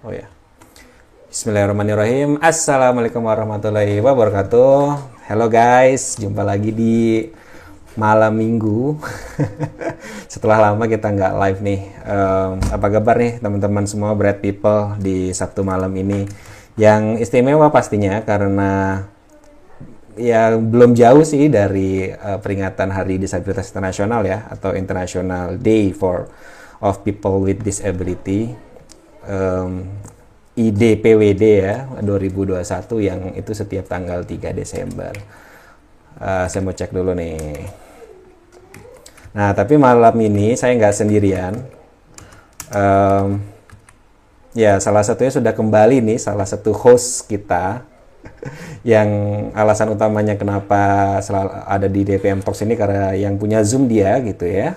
Oh ya. Bismillahirrahmanirrahim. Assalamualaikum warahmatullahi wabarakatuh. Hello guys, jumpa lagi di malam minggu. Setelah lama kita nggak live nih. Um, apa kabar nih teman-teman semua Bread People di Sabtu malam ini? Yang istimewa pastinya karena ya belum jauh sih dari uh, peringatan Hari Disabilitas Internasional ya atau International Day for of People with Disability. Um, IDPWD ya 2021 yang itu setiap tanggal 3 Desember. Uh, saya mau cek dulu nih. Nah tapi malam ini saya nggak sendirian. Um, ya salah satunya sudah kembali nih salah satu host kita yang alasan utamanya kenapa selalu ada di DPM Talks ini karena yang punya Zoom dia gitu ya.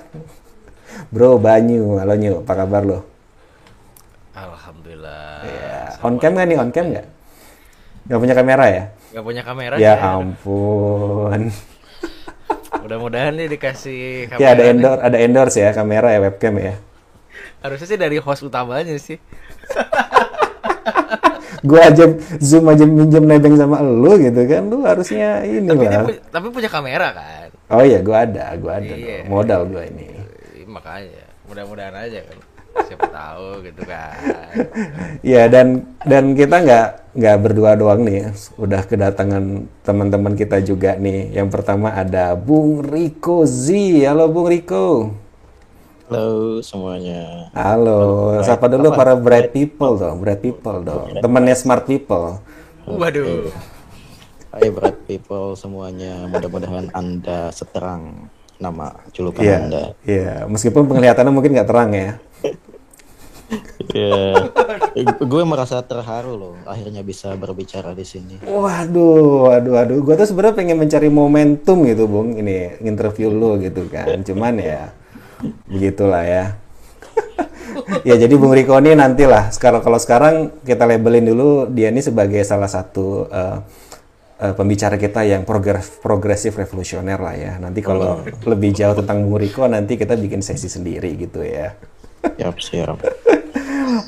Bro Banyu, halo Nyu, apa kabar lo? Alhamdulillah. Ya, on cam nggak nih? On cam nggak? Nggak punya kamera ya? Gak punya kamera Ya ampun. Mudah-mudahan nih dikasih kamera. Ya ada endorse, ada endorse ya kamera ya webcam ya. Harusnya sih dari host utamanya sih. Gue aja zoom aja minjem nebeng sama lu gitu kan, lu harusnya ini Tapi, lah. pu- tapi punya kamera kan. Oh iya, gue ada, gue ada Iya. modal gue ini. Makanya mudah-mudahan aja kan. Siapa tahu gitu kan. Ya dan dan kita nggak nggak berdua doang nih, udah kedatangan teman-teman kita juga nih. Yang pertama ada Bung Riko Z. Halo Bung Riko. Halo semuanya. Halo, sapa dulu para bright people dong, bright people dong. Temennya smart people. Waduh. Hai bright people semuanya. Mudah-mudahan Anda seterang nama julukan Iya, Anda. iya. Meskipun penglihatannya mungkin nggak terang ya. Iya. Eh, Gue merasa terharu loh akhirnya bisa berbicara di sini. Waduh, waduh, waduh. Gue tuh sebenarnya pengen mencari momentum gitu, Bung. Ini interview lo gitu kan. Cuman ya, begitulah ya. ya jadi Bung Riko ini nantilah. Sekarang kalau sekarang kita labelin dulu dia ini sebagai salah satu eh, eh, pembicara kita yang progres progresif revolusioner lah ya. Nanti kalau lebih jauh tentang Bung Riko nanti kita bikin sesi sendiri gitu ya. Siap, siap.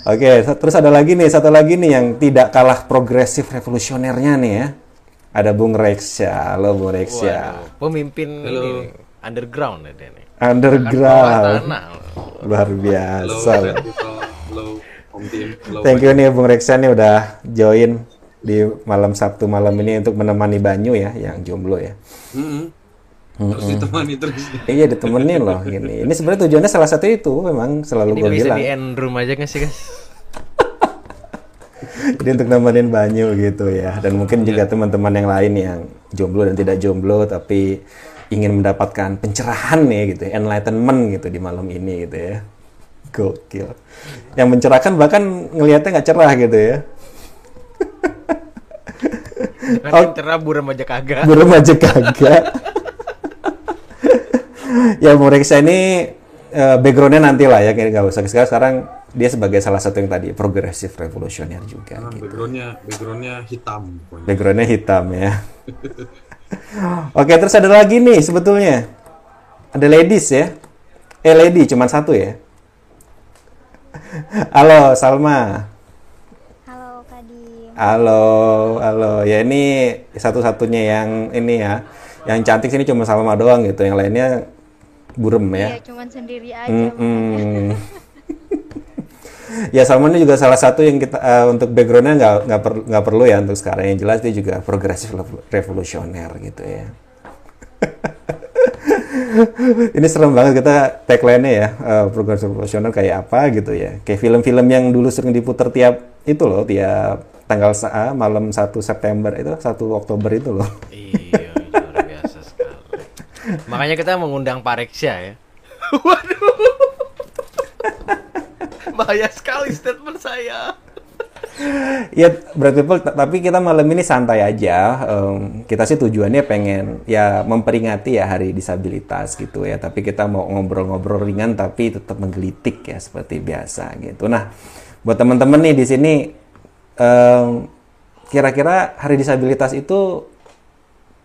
Oke, sa- terus ada lagi nih, satu lagi nih yang tidak kalah progresif revolusionernya nih ya. Ada Bung Rexya. Halo Bung Rexya. Waduh. Pemimpin ini nih, underground ya dia nih. Bawah Underground. tanah. Luar Halo, biasa. Halo, Om Tim. Halo, Thank you nih Bung Rexya nih udah join di malam Sabtu malam ini untuk menemani Banyu ya, yang jomblo ya. Mm-mm. Terus ditemani terus. Iya ditemenin loh gini. Ini sebenarnya tujuannya salah satu itu memang selalu Ini gue bisa bilang. di end room aja nggak sih guys? Jadi untuk nemenin Banyu gitu ya. Dan mungkin juga teman-teman yang lain yang jomblo dan tidak jomblo tapi ingin mendapatkan pencerahan nih gitu, ya, enlightenment gitu di malam ini gitu ya. Gokil. Yang mencerahkan bahkan ngelihatnya nggak cerah gitu ya. Kan yang cerah buram aja kagak. Belum aja kagak. ya Bung Reksa ini eh, backgroundnya nanti lah ya, kayak nggak usah sekarang. Sekarang dia sebagai salah satu yang tadi progresif revolusioner juga. Nah, gitu. backgroundnya backgroundnya hitam pokoknya. Backgroundnya hitam ya. Oke, terus ada lagi nih sebetulnya. Ada ladies ya. Eh, lady cuma satu ya. Halo, Salma. Halo Kadim. Halo, halo. Ya ini satu-satunya yang ini ya. Yang cantik sini cuma Salma doang gitu. Yang lainnya burem ya. Ya cuman sendiri aja. Mm-mm. ya Salman ini juga salah satu yang kita eh, untuk backgroundnya nggak nggak perlu nggak perlu ya untuk sekarang yang jelas dia juga progresif revo- revolusioner gitu ya. ini serem banget kita tagline-nya ya eh, progresif revolusioner kayak apa gitu ya kayak film-film yang dulu sering diputar tiap itu loh tiap tanggal sa- ah, malam 1 September itu 1 Oktober itu loh Iya. Makanya kita mengundang Pak Reksya ya. Waduh. Bahaya sekali statement saya. Ya, berat people, t- tapi kita malam ini santai aja. Em, kita sih tujuannya pengen ya memperingati ya Hari Disabilitas gitu ya. Tapi kita mau ngobrol-ngobrol ringan tapi tetap menggelitik ya seperti biasa gitu. Nah, buat teman-teman nih di sini, em, kira-kira Hari Disabilitas itu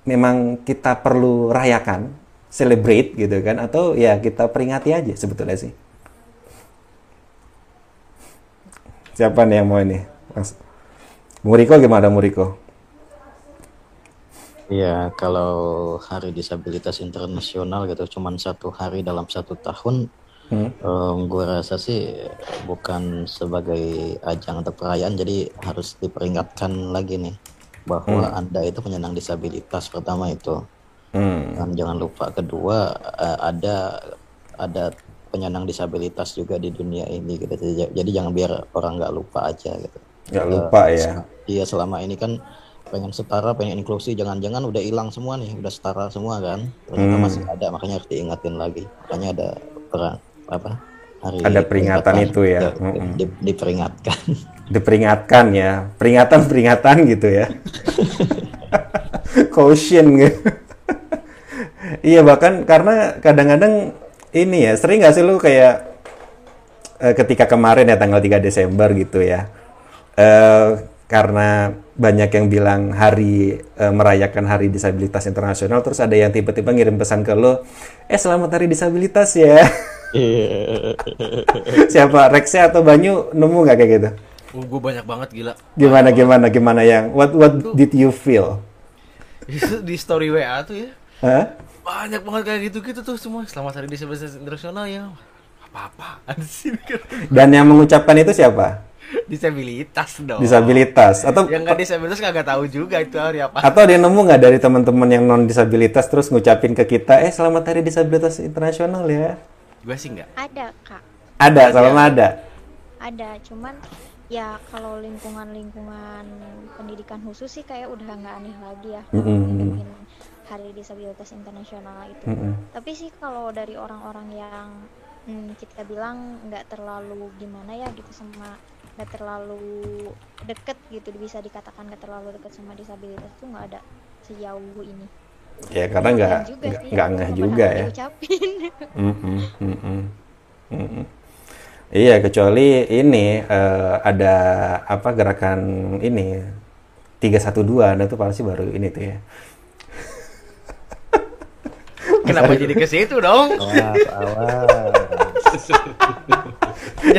memang kita perlu rayakan, celebrate gitu kan? Atau ya kita peringati aja sebetulnya sih. Siapa nih yang mau ini? Mas Muriko gimana Muriko? Iya, kalau Hari Disabilitas Internasional gitu, cuman satu hari dalam satu tahun, Hmm. gue rasa sih bukan sebagai ajang atau perayaan, jadi harus diperingatkan lagi nih bahwa Anda itu penyandang disabilitas pertama itu. Hmm. Dan jangan lupa kedua eh, ada ada penyandang disabilitas juga di dunia ini gitu. Jadi, jangan biar orang nggak lupa aja gitu. Nggak lupa ya. Iya selama ini kan pengen setara, pengen inklusi, jangan-jangan udah hilang semua nih, udah setara semua kan. Ternyata Hmm. masih ada, makanya harus diingatin lagi. Makanya ada perang apa? Hari Ada peringatan itu ya. di- di- diperingatkan. Diperingatkan ya. Peringatan-peringatan gitu ya. Caution gitu. Iya bahkan karena kadang-kadang ini ya sering nggak sih lu kayak eh, ketika kemarin ya tanggal 3 Desember gitu ya. eh karena banyak yang bilang hari eh, merayakan Hari Disabilitas Internasional terus ada yang tiba-tiba ngirim pesan ke lo, "Eh selamat Hari Disabilitas ya." Iya. Siapa Rexnya atau Banyu nemu nggak kayak gitu? Uh, gue banyak banget gila. Gimana gimana gimana yang what what did you feel? Di story WA tuh ya. Hah? Banyak banget kayak gitu-gitu tuh semua. Selamat Hari Disabilitas Internasional ya. Apa-apaan sih? Dan yang mengucapkan itu siapa? Disabilitas dong. Disabilitas atau Yang nggak disabilitas nggak tahu juga itu hari apa. atau dia nemu nggak dari teman-teman yang non disabilitas terus ngucapin ke kita, eh selamat Hari Disabilitas Internasional ya? Gue sih nggak. Ada kak, Ada, selama ada. ada. Cuman ya kalau lingkungan-lingkungan pendidikan khusus sih kayak udah nggak aneh lagi ya kalau Mm-mm. Hari Disabilitas Internasional itu. Mm-mm. Tapi sih kalau dari orang-orang yang hmm, kita bilang nggak terlalu gimana ya gitu sama nggak terlalu deket gitu bisa dikatakan nggak terlalu deket sama disabilitas tuh nggak ada sejauh ini. Ya karena nggak nggak ngeh juga ya. Iya, kecuali ini eh, ada apa gerakan ini 312 nah itu pasti baru ini tuh ya. Kenapa jadi ke situ dong? Awas, awas.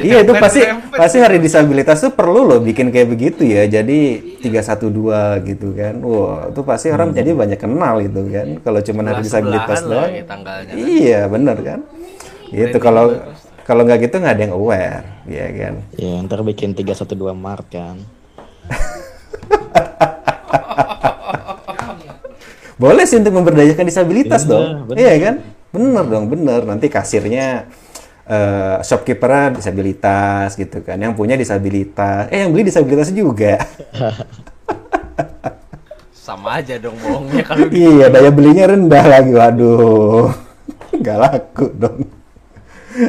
iya itu pasti pasti hari disabilitas tuh perlu loh bikin kayak begitu ya. Jadi 312 gitu kan. Wah, itu pasti orang jadi banyak kenal itu kan. Kalau cuma hari disabilitas doang. tanggalnya. Iya, bener kan? Gitu kalau kalau nggak gitu nggak ada yang aware, ya kan? Ya, ntar bikin 312 Maret kan. Boleh sih untuk memberdayakan disabilitas Iya, dong. bener. Iya kan? Bener dong, bener. Nanti kasirnya eh shopkeepernya disabilitas gitu kan. Yang punya disabilitas. Eh yang beli disabilitas juga. Sama aja dong bohongnya kalau gitu. iya, daya belinya rendah lagi. Waduh. Nggak laku dong.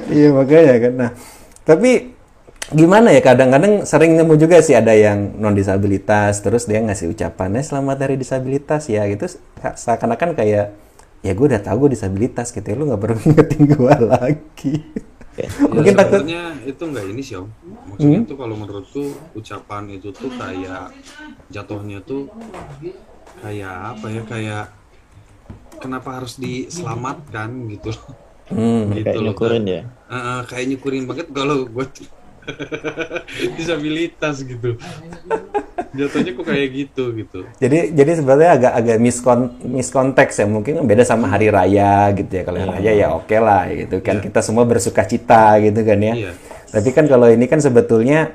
iya makanya kan. Nah, tapi gimana ya kadang-kadang sering nemu juga sih ada yang non disabilitas terus dia ngasih ucapannya selamat hari disabilitas ya gitu seakan-akan kayak ya gue udah tahu gue disabilitas gitu ya lu nggak perlu ngingetin gue lagi mungkin ya, takut Hmm? sebenarnya itu nggak ini sih om maksudnya tuh kalau menurutku ucapan itu tuh kayak jatuhnya tuh kayak apa ya kayak kenapa harus diselamatkan gitu hmm, gitu Kayak loh, nyukurin Kak. ya. Eh, eh, kayak nyukurin banget kalau gue disabilitas gitu. Jatuhnya kok kayak gitu gitu. Jadi jadi sebenarnya agak agak miskon miskonteks ya. Mungkin beda sama hari raya gitu ya. Kalau hari raya ya oke lah gitu. Kan kita semua bersuka cita gitu kan ya. Iya. tapi kan kalau ini kan sebetulnya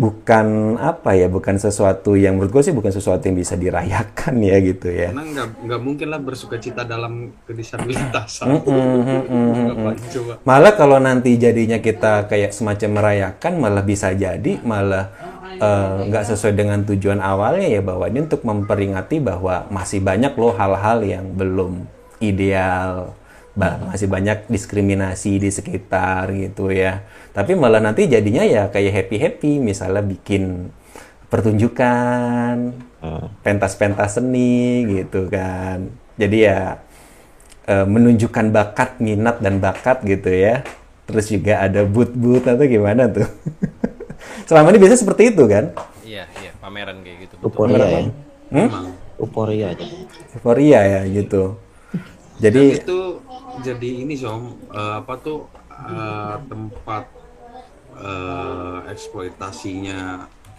bukan apa ya bukan sesuatu yang menurut gue sih bukan sesuatu yang bisa dirayakan ya gitu ya. Karena nggak nggak mungkin lah bersuka cita dalam kedisabilitasan. Mm-mm, Ngapain coba. Malah kalau nanti jadinya kita kayak semacam merayakan malah bisa jadi malah eh, nggak sesuai dengan tujuan awalnya ya bahwa ini untuk memperingati bahwa masih banyak loh hal-hal yang belum ideal, masih banyak diskriminasi di sekitar gitu ya. Tapi malah nanti jadinya ya kayak happy-happy misalnya bikin pertunjukan, pentas-pentas seni gitu kan. Jadi ya eh, menunjukkan bakat, minat dan bakat gitu ya. Terus juga ada boot-boot atau gimana tuh. Selama ini biasanya seperti itu kan? Iya, iya, pameran kayak gitu. betul. Euforia ya. memang Euforia aja. Euforia ya gitu. Jadi itu jadi ini sih om eh, apa tuh eh, tempat eh, eksploitasinya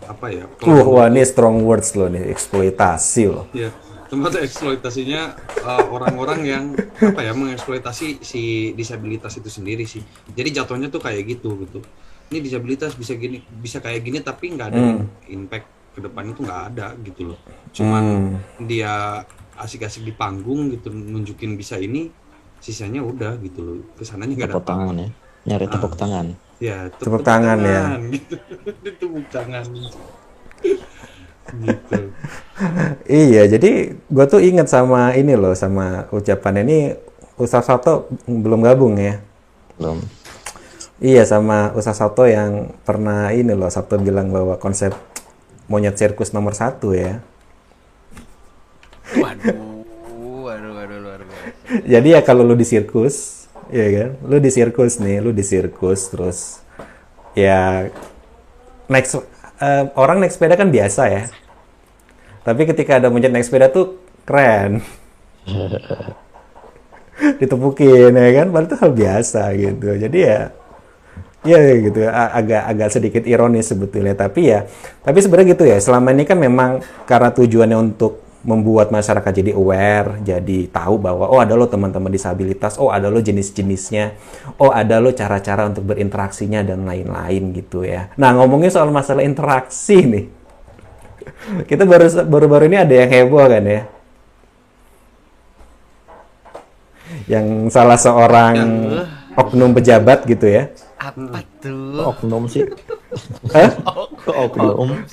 apa ya? Uh, wah ini strong words loh nih, eksploitasi loh. Ya, tempat eksploitasinya uh, orang-orang yang apa ya mengeksploitasi si disabilitas itu sendiri sih. Jadi jatuhnya tuh kayak gitu gitu. Ini disabilitas bisa gini, bisa kayak gini tapi nggak ada impact ke depan itu nggak ada gitu loh. Cuman Hmm. dia asik-asik di panggung gitu nunjukin bisa ini, sisanya udah gitu loh. Ke sananya nggak tepuk ada tangan ya nyari tepuk tangan Ya, Tepuk tangan, ya. gitu. tepuk tangan. gitu. Iya, jadi gue tuh inget sama ini loh, sama ucapan ini Ustaz Soto belum gabung ya. belum Iya, sama Ustaz Soto yang pernah ini loh, Sabto bilang bahwa konsep monyet sirkus nomor satu ya. Waduh, waduh, waduh, biasa. Jadi ya kalau lu di sirkus, ya kan, lu di sirkus nih, lu di sirkus terus ya naik eh, orang naik sepeda kan biasa ya. Tapi ketika ada monyet naik sepeda tuh keren. Ditepukin ya kan, padahal itu hal biasa gitu. Jadi ya ya gitu agak agak sedikit ironis sebetulnya tapi ya tapi sebenarnya gitu ya selama ini kan memang karena tujuannya untuk membuat masyarakat jadi aware jadi tahu bahwa oh ada lo teman-teman disabilitas oh ada lo jenis-jenisnya oh ada lo cara-cara untuk berinteraksinya dan lain-lain gitu ya. Nah ngomongin soal masalah interaksi nih kita baru baru-baru ini ada yang heboh kan ya? Yang salah seorang oknum pejabat gitu ya? Apa tuh? oknum sih. Hah? oknum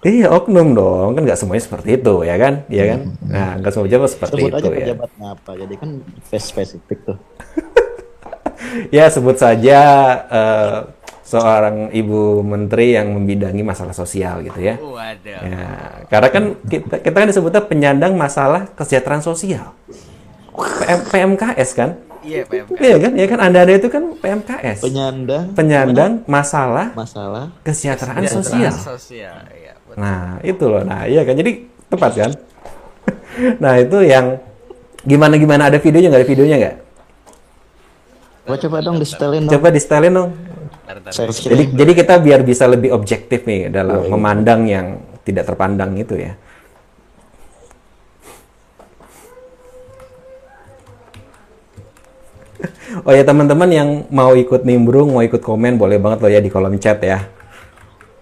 Iya oknum dong, kan nggak semuanya seperti itu ya kan, iya kan? Nah nggak semua pejabat seperti sebut itu aja ya. pejabatnya apa jadi kan face spesifik tuh Ya sebut saja eh, seorang ibu menteri yang membidangi masalah sosial gitu ya. Waduh. Ya, karena kan kita, kita kan disebutnya penyandang masalah kesejahteraan sosial. PM, PMKS kan? Iya, PMK. Iya kan? Iya kan? Anda-anda itu kan PMKS. penyandang Penyandang masalah masalah kesejahteraan Kesejahteraan sosial. Sosial, iya. Nah, itu loh. Nah, iya kan. Jadi tepat kan? nah, itu yang gimana gimana ada videonya nggak ada videonya nggak? Coba coba dong di setelin dong Coba di setelin dong. Jadi jadi kita biar bisa lebih objektif nih dalam memandang yang tidak terpandang itu ya. Oh ya teman-teman yang mau ikut nimbrung, mau ikut komen boleh banget loh ya di kolom chat ya.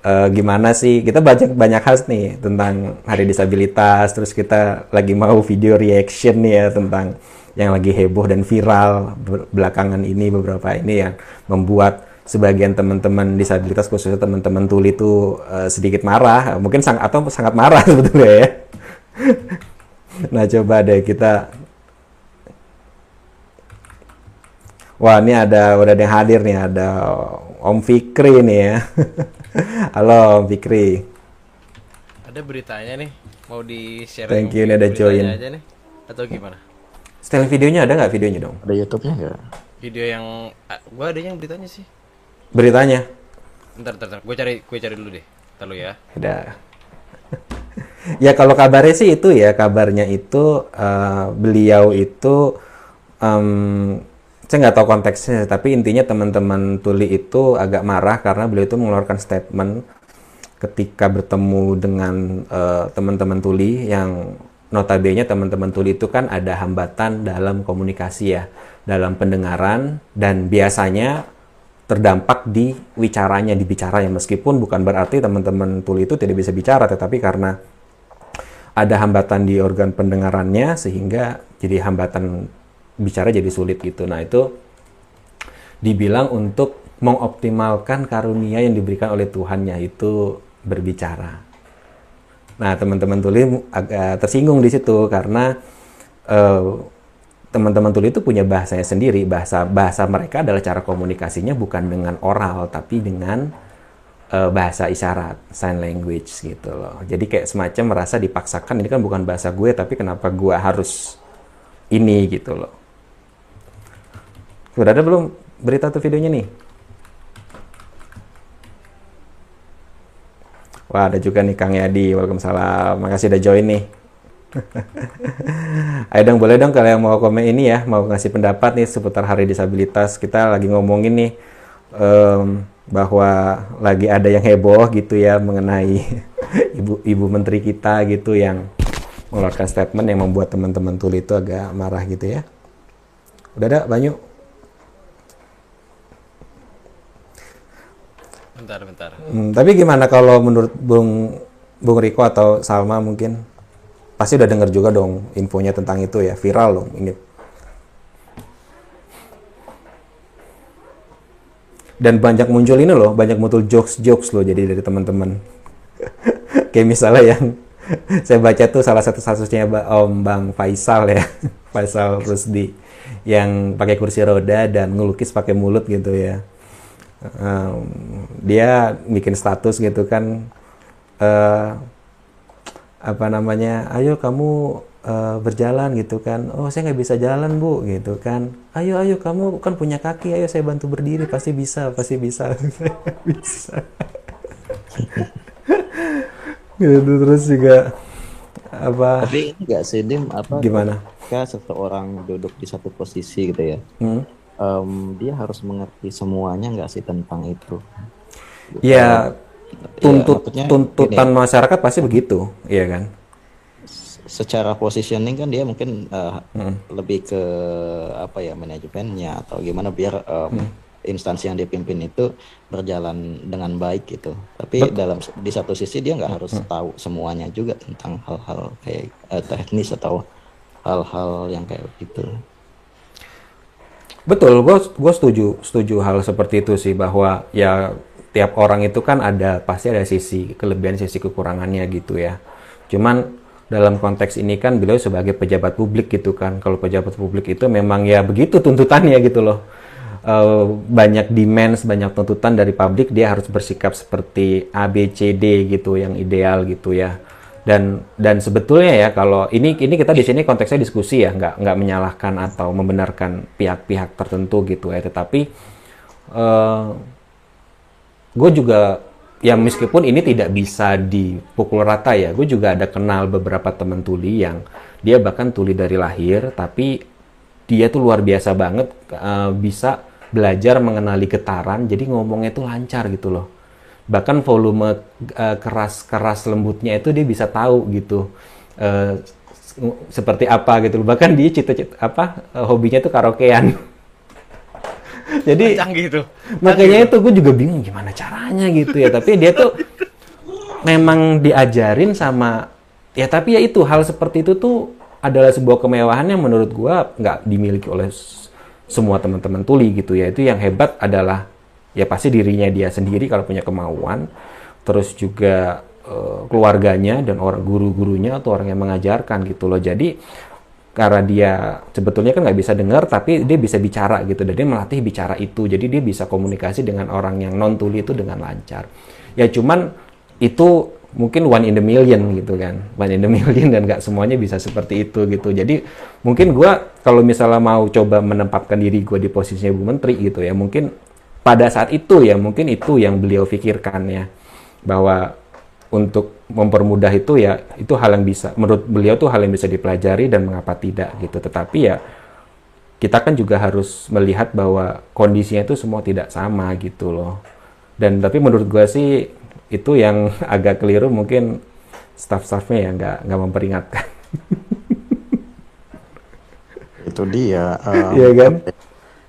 Eh, gimana sih kita banyak banyak hal nih tentang hari disabilitas, terus kita lagi mau video reaction nih ya tentang yang lagi heboh dan viral belakangan ini beberapa ini yang membuat sebagian teman-teman disabilitas khususnya teman-teman tuli itu eh, sedikit marah, mungkin sang atau sangat marah sebetulnya ya. nah coba deh kita Wah, ini ada udah ada yang hadir nih, ada Om Fikri nih ya. Halo Fikri. Ada beritanya nih, mau di-share Thank yang you, ini ada join. aja nih. Atau gimana? Setelah videonya ada nggak videonya dong? ada YouTube-nya nggak Video yang gua ada yang beritanya sih. Beritanya. Ntar, ntar, ntar. Gue cari, gue cari dulu deh. Ntar lu ya. Ada. ya kalau kabarnya sih itu ya kabarnya itu eh, beliau itu em, saya nggak tahu konteksnya tapi intinya teman-teman tuli itu agak marah karena beliau itu mengeluarkan statement ketika bertemu dengan eh, teman-teman tuli yang notabene teman-teman tuli itu kan ada hambatan dalam komunikasi ya dalam pendengaran dan biasanya terdampak di wicaranya di bicaranya. Meskipun bukan berarti teman-teman tuli itu tidak bisa bicara tetapi karena ada hambatan di organ pendengarannya sehingga jadi hambatan bicara jadi sulit gitu. Nah, itu dibilang untuk mengoptimalkan karunia yang diberikan oleh Tuhan yaitu berbicara. Nah, teman-teman tuli agak tersinggung di situ karena eh, teman-teman tuli itu punya bahasanya sendiri. Bahasa bahasa mereka adalah cara komunikasinya bukan dengan oral tapi dengan eh, bahasa isyarat, sign language gitu loh. Jadi kayak semacam merasa dipaksakan ini kan bukan bahasa gue tapi kenapa gue harus ini gitu loh. Sudah ada belum berita tuh videonya nih? Wah, ada juga nih Kang Yadi. Waalaikumsalam. Makasih udah join nih. Ayo dong, boleh dong kalau yang mau komen ini ya, mau ngasih pendapat nih seputar Hari Disabilitas. Kita lagi ngomongin nih em, bahwa lagi ada yang heboh gitu ya mengenai ibu ibu menteri kita gitu yang mengeluarkan statement yang membuat teman-teman tuli itu agak marah gitu ya. Udah ada Banyu? Bentar, bentar. Hmm, tapi gimana kalau menurut Bung Bung Riko atau Salma mungkin pasti udah dengar juga dong infonya tentang itu ya viral dong ini. Dan banyak muncul ini loh, banyak muncul jokes-jokes loh jadi dari teman-teman. Kayak misalnya yang saya baca tuh salah satu kasusnya Om Bang Faisal ya, Faisal Rusdi yang pakai kursi roda dan ngelukis pakai mulut gitu ya. Um, dia bikin status gitu kan uh, apa namanya ayo kamu uh, berjalan gitu kan oh saya nggak bisa jalan bu gitu kan ayo ayo kamu kan punya kaki ayo saya bantu berdiri pasti bisa pasti bisa bisa gitu terus juga apa Tapi ini Dim apa gimana ketika seseorang duduk di satu posisi gitu ya. hmm? Em, dia harus mengerti semuanya nggak sih tentang itu? ya tuntut maksudnya tuntutan masyarakat pasti begitu iya kan Secara positioning kan dia mungkin eh, Hmm. lebih ke apa ya manajemennya atau gimana biar em, Hmm. instansi yang dia pimpin itu berjalan dengan baik gitu. Tapi dalam di satu sisi dia nggak harus Hmm. tahu semuanya juga tentang hal-hal kayak eh, teknis atau hal-hal yang kayak gitu. Betul, gue setuju setuju hal seperti itu sih bahwa ya tiap orang itu kan ada pasti ada sisi kelebihan sisi kekurangannya gitu ya. Cuman dalam konteks ini kan beliau sebagai pejabat publik gitu kan. Kalau pejabat publik itu memang ya begitu tuntutannya gitu loh. Eh, banyak demands, banyak tuntutan dari publik dia harus bersikap seperti A B C D gitu yang ideal gitu ya dan dan sebetulnya ya kalau ini ini kita di sini konteksnya diskusi ya nggak nggak menyalahkan atau membenarkan pihak-pihak tertentu gitu ya. Tetapi gue juga ya meskipun ini tidak bisa dipukul rata ya gue juga ada kenal beberapa teman tuli yang dia bahkan tuli dari lahir tapi dia tuh luar biasa banget eh, bisa belajar mengenali getaran jadi ngomongnya tuh lancar gitu loh bahkan volume eh, keras keras lembutnya itu dia bisa tahu gitu s- seperti apa gitu bahkan dia cita-cita apa eh, hobinya tuh karaokean. Jadi tuh. makanya itu gue juga bingung gimana caranya gitu ya. Tapi dia tuh memang diajarin sama ya tapi ya itu hal seperti itu tuh adalah sebuah kemewahan yang menurut gue nggak dimiliki oleh semua teman-teman tuli gitu ya. Itu yang hebat adalah ya pasti dirinya dia sendiri kalau punya kemauan. Terus juga eh, keluarganya dan orang guru-gurunya atau orang yang mengajarkan gitu loh. Jadi karena dia sebetulnya kan nggak bisa dengar tapi dia bisa bicara gitu. Dan dia melatih bicara itu. Jadi dia bisa komunikasi dengan orang yang non tuli itu dengan lancar. Ya cuman itu mungkin one in the million gitu kan. One in the million dan nggak semuanya bisa seperti itu gitu. Jadi mungkin gua kalau misalnya mau coba menempatkan diri gue di posisinya Bu Menteri gitu ya mungkin pada saat itu ya mungkin itu yang beliau pikirkan ya bahwa untuk mempermudah itu ya itu hal yang bisa menurut beliau tuh hal yang bisa dipelajari dan mengapa tidak gitu tetapi ya kita kan juga harus melihat bahwa kondisinya itu semua tidak sama gitu loh dan tapi menurut gua sih itu yang agak keliru mungkin staff-staffnya ya nggak nggak memperingatkan Itu dia. Iya kan?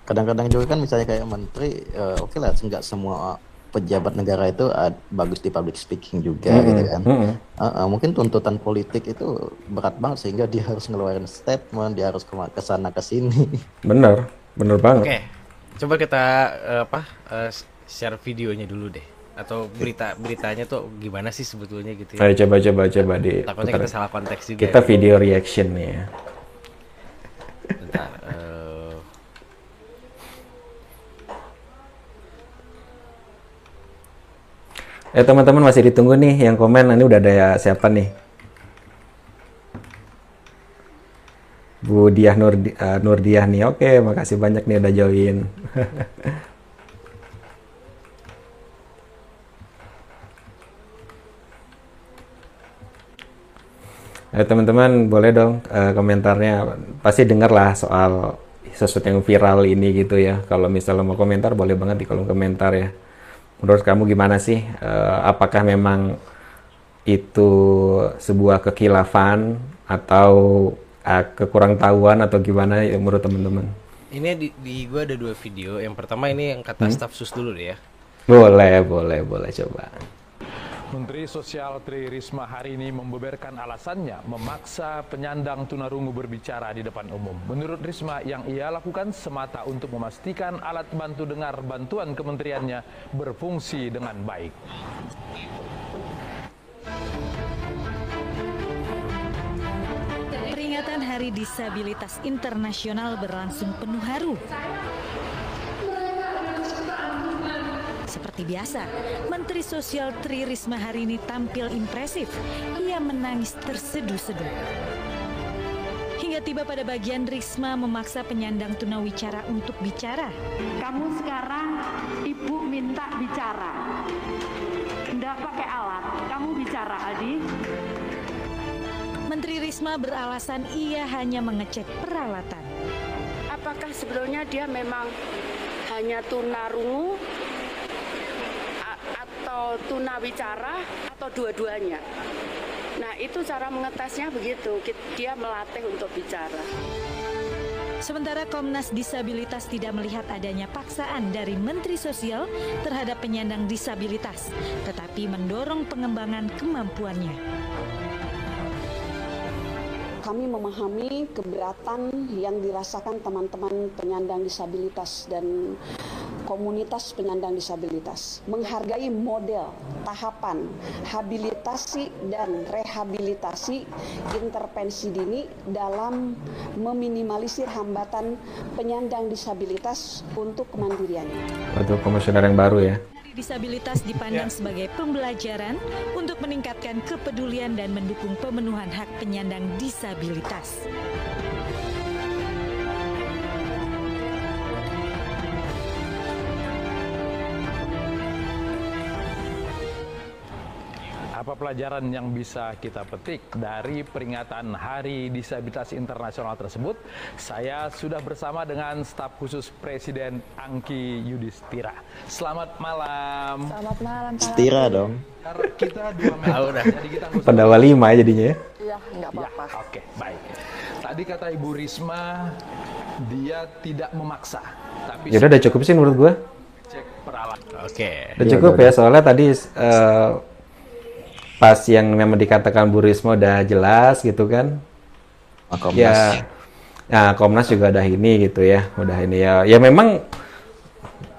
Kadang-kadang juga kan misalnya kayak menteri, eh, oke lah, nggak semua pejabat negara itu ad- bagus di public speaking juga gitu kan. Mm-mm. Eh, eh, mungkin tuntutan politik itu berat banget sehingga dia harus ngeluarin statement, dia harus ke sana ke sini. bener bener banget Oke. Coba kita eh, apa? eh, share videonya dulu deh. Atau berita beritanya tuh gimana sih sebetulnya gitu ya. ayo coba coba coba di Takutnya kita salah konteks juga. kita ya. video reaction nih ya Bentar, eh, Eh teman-teman masih ditunggu nih yang komen ini udah ada ya siapa nih? Bu Diah Nur eh, Nurdiah nih. Oke, makasih banyak nih udah join. Eh teman-teman boleh dong eh, komentarnya pasti dengar lah soal sesuatu yang viral ini gitu ya. Kalau misalnya mau komentar boleh banget di kolom komentar ya. Menurut kamu gimana sih? Eh, apakah memang itu sebuah kekilafan atau uh, kekurang tahuan atau gimana ya menurut teman-teman? Ini di, di gue ada dua video. Yang pertama ini yang kata staf sus dulu deh ya. Boleh, boleh, boleh coba. Menteri Sosial Tri Risma hari ini membeberkan alasannya memaksa penyandang tunarungu berbicara di depan umum. Menurut Risma, yang ia lakukan semata untuk memastikan alat bantu dengar bantuan kementeriannya berfungsi dengan baik. Peringatan Hari Disabilitas Internasional berlangsung penuh haru. Seperti biasa, Menteri Sosial Tri Risma hari ini tampil impresif. Ia menangis terseduh-seduh. Hingga tiba pada bagian Risma memaksa penyandang tunawicara untuk bicara. Kamu sekarang ibu minta bicara. Enggak pakai alat, kamu bicara Adi. Menteri Risma beralasan ia hanya mengecek peralatan. Apakah sebelumnya dia memang hanya tunarungu tunawicara atau dua-duanya? Nah, itu cara mengetesnya begitu. Dia melatih untuk bicara. Sementara Komnas Disabilitas tidak melihat adanya paksaan dari Menteri Sosial terhadap penyandang disabilitas, tetapi mendorong pengembangan kemampuannya. Kami memahami keberatan yang dirasakan teman-teman penyandang disabilitas dan komunitas penyandang disabilitas. Menghargai model, tahapan, habilitasi dan rehabilitasi intervensi dini dalam meminimalisir hambatan penyandang disabilitas untuk kemandiriannya. Untuk komisioner yang baru ya. Disabilitas dipandang sebagai pembelajaran untuk meningkatkan kepedulian dan mendukung pemenuhan hak penyandang disabilitas. Apa pelajaran yang bisa kita petik dari peringatan Hari Disabilitas Internasional tersebut? Saya sudah bersama dengan staf khusus Presiden Angki Yudhistira. Selamat malam. Selamat malam Pak. Setira dong. Kita dua meter, Ah, udah. jadi kita nggak Pendawa lima ya jadinya ya. Iya, enggak Ya, oke, baik. Tadi kata Ibu Risma, dia tidak memaksa, tapi Ya udah udah cukup sih menurut gua. cek peralatan. Oke. Udah cukup ya soalnya tadi eh, pas yang memang dikatakan Bu Risma udah jelas gitu kan. Komnas. Ya, nah Komnas juga udah ini gitu ya, udah ini ya. Ya memang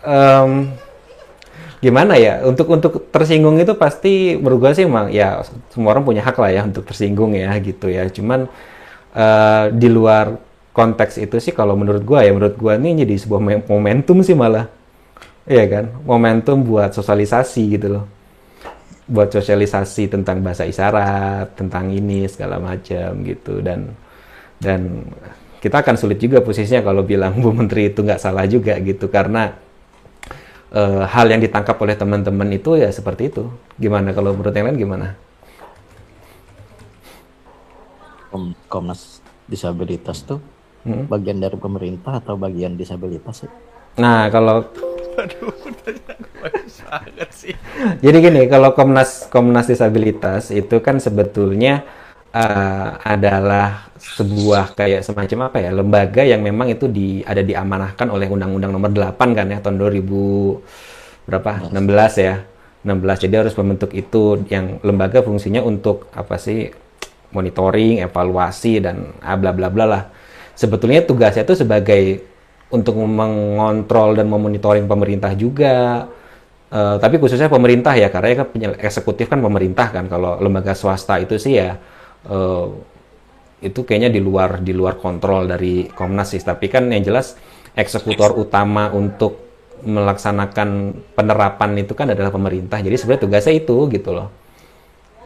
em, gimana ya untuk untuk tersinggung itu pasti gua sih memang ya semua orang punya hak lah ya untuk tersinggung ya gitu ya. Cuman eh, di luar konteks itu sih kalau menurut gua ya menurut gua ini jadi sebuah me- momentum sih malah. Iya kan? Momentum buat sosialisasi gitu loh buat sosialisasi tentang bahasa isyarat, tentang ini segala macam gitu dan dan kita akan sulit juga posisinya kalau bilang Bu Menteri itu nggak salah juga gitu karena eh, hal yang ditangkap oleh teman-teman itu ya seperti itu. Gimana kalau menurut yang lain gimana? Kom- Komnas disabilitas tuh Hmm. bagian dari pemerintah atau bagian disabilitas sih? Nah kalau Aduh, banget sih. Jadi gini, kalau Komnas Komnas Disabilitas itu kan sebetulnya eh, adalah sebuah kayak semacam apa ya, lembaga yang memang itu di ada diamanahkan oleh Undang-Undang Nomor 8 kan ya tahun 2000 berapa? 16 ya. 16. Jadi harus membentuk itu yang lembaga fungsinya untuk apa sih? monitoring, evaluasi dan ah, bla bla bla lah. Sebetulnya tugasnya itu sebagai untuk mengontrol dan memonitoring pemerintah juga. Eh, tapi khususnya pemerintah ya, karena kan eksekutif kan pemerintah kan. Kalau lembaga swasta itu sih ya eh, itu kayaknya di luar di luar kontrol dari Komnas sih. Tapi kan yang jelas eksekutor utama untuk melaksanakan penerapan itu kan adalah pemerintah. Jadi sebenarnya tugasnya itu gitu loh.